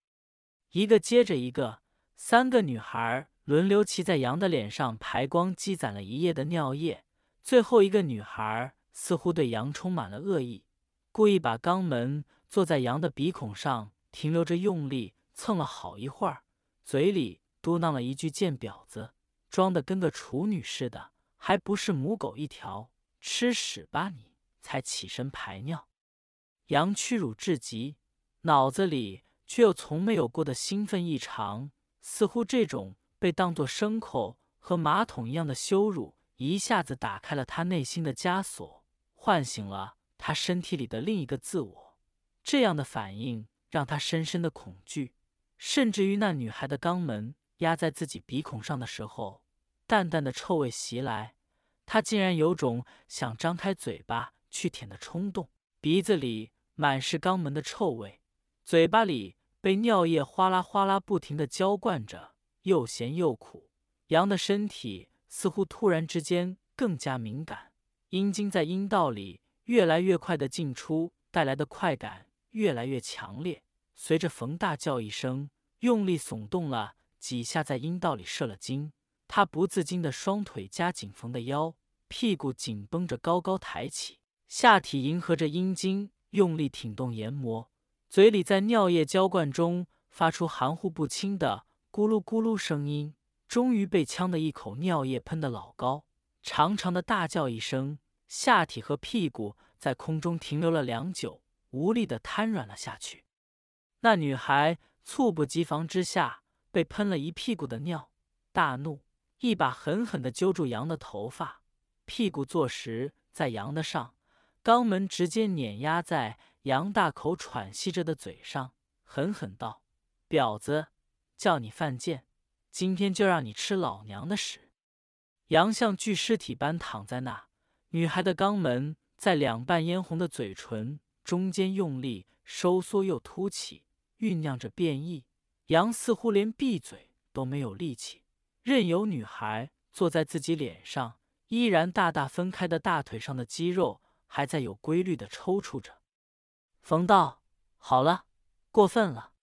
一个接着一个，三个女孩轮流骑在羊的脸上排光，积攒了一夜的尿液。最后一个女孩似乎对羊充满了恶意，故意把肛门坐在羊的鼻孔上，停留着用力蹭了好一会儿，嘴里嘟囔了一句“贱婊子”，装的跟个处女似的，还不是母狗一条，吃屎吧你！才起身排尿，羊屈辱至极，脑子里。却又从没有过的兴奋异常，似乎这种被当作牲口和马桶一样的羞辱，一下子打开了他内心的枷锁，唤醒了他身体里的另一个自我。这样的反应让他深深的恐惧，甚至于那女孩的肛门压在自己鼻孔上的时候，淡淡的臭味袭来，他竟然有种想张开嘴巴去舔的冲动。鼻子里满是肛门的臭味，嘴巴里。被尿液哗啦哗啦不停的浇灌着，又咸又苦。羊的身体似乎突然之间更加敏感，阴茎在阴道里越来越快的进出，带来的快感越来越强烈。随着冯大叫一声，用力耸动了几下，在阴道里射了精。他不自禁的双腿夹紧冯的腰，屁股紧绷着高高抬起，下体迎合着阴茎，用力挺动研磨。嘴里在尿液浇灌中发出含糊不清的咕噜咕噜声音，终于被呛的一口尿液喷得老高，长长的大叫一声，下体和屁股在空中停留了良久，无力的瘫软了下去。那女孩猝不及防之下被喷了一屁股的尿，大怒，一把狠狠的揪住羊的头发，屁股坐实在羊的上，肛门直接碾压在。杨大口喘息着的嘴上，狠狠道：“婊子，叫你犯贱，今天就让你吃老娘的屎！”杨像具尸体般躺在那，女孩的肛门在两半嫣红的嘴唇中间用力收缩又凸起，酝酿着变异。杨似乎连闭嘴都没有力气，任由女孩坐在自己脸上，依然大大分开的大腿上的肌肉还在有规律的抽搐着。冯道：“好了，过分了。”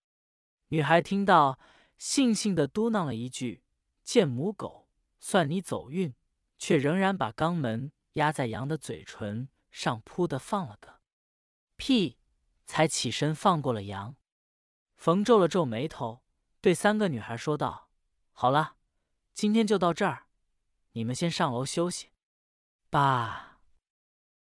女孩听到，悻悻的嘟囔了一句：“贱母狗，算你走运。”却仍然把肛门压在羊的嘴唇上，噗的放了个屁，才起身放过了羊。冯皱了皱眉头，对三个女孩说道：“好了，今天就到这儿，你们先上楼休息。”爸，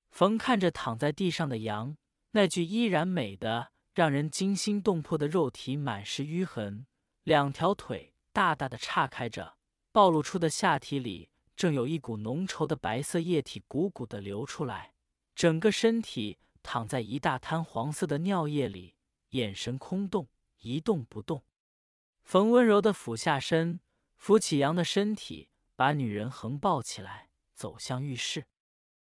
冯看着躺在地上的羊。那具依然美的让人惊心动魄的肉体满是淤痕，两条腿大大的岔开着，暴露出的下体里正有一股浓稠的白色液体鼓鼓的流出来，整个身体躺在一大滩黄色的尿液里，眼神空洞，一动不动。冯温柔的俯下身，扶起羊的身体，把女人横抱起来，走向浴室。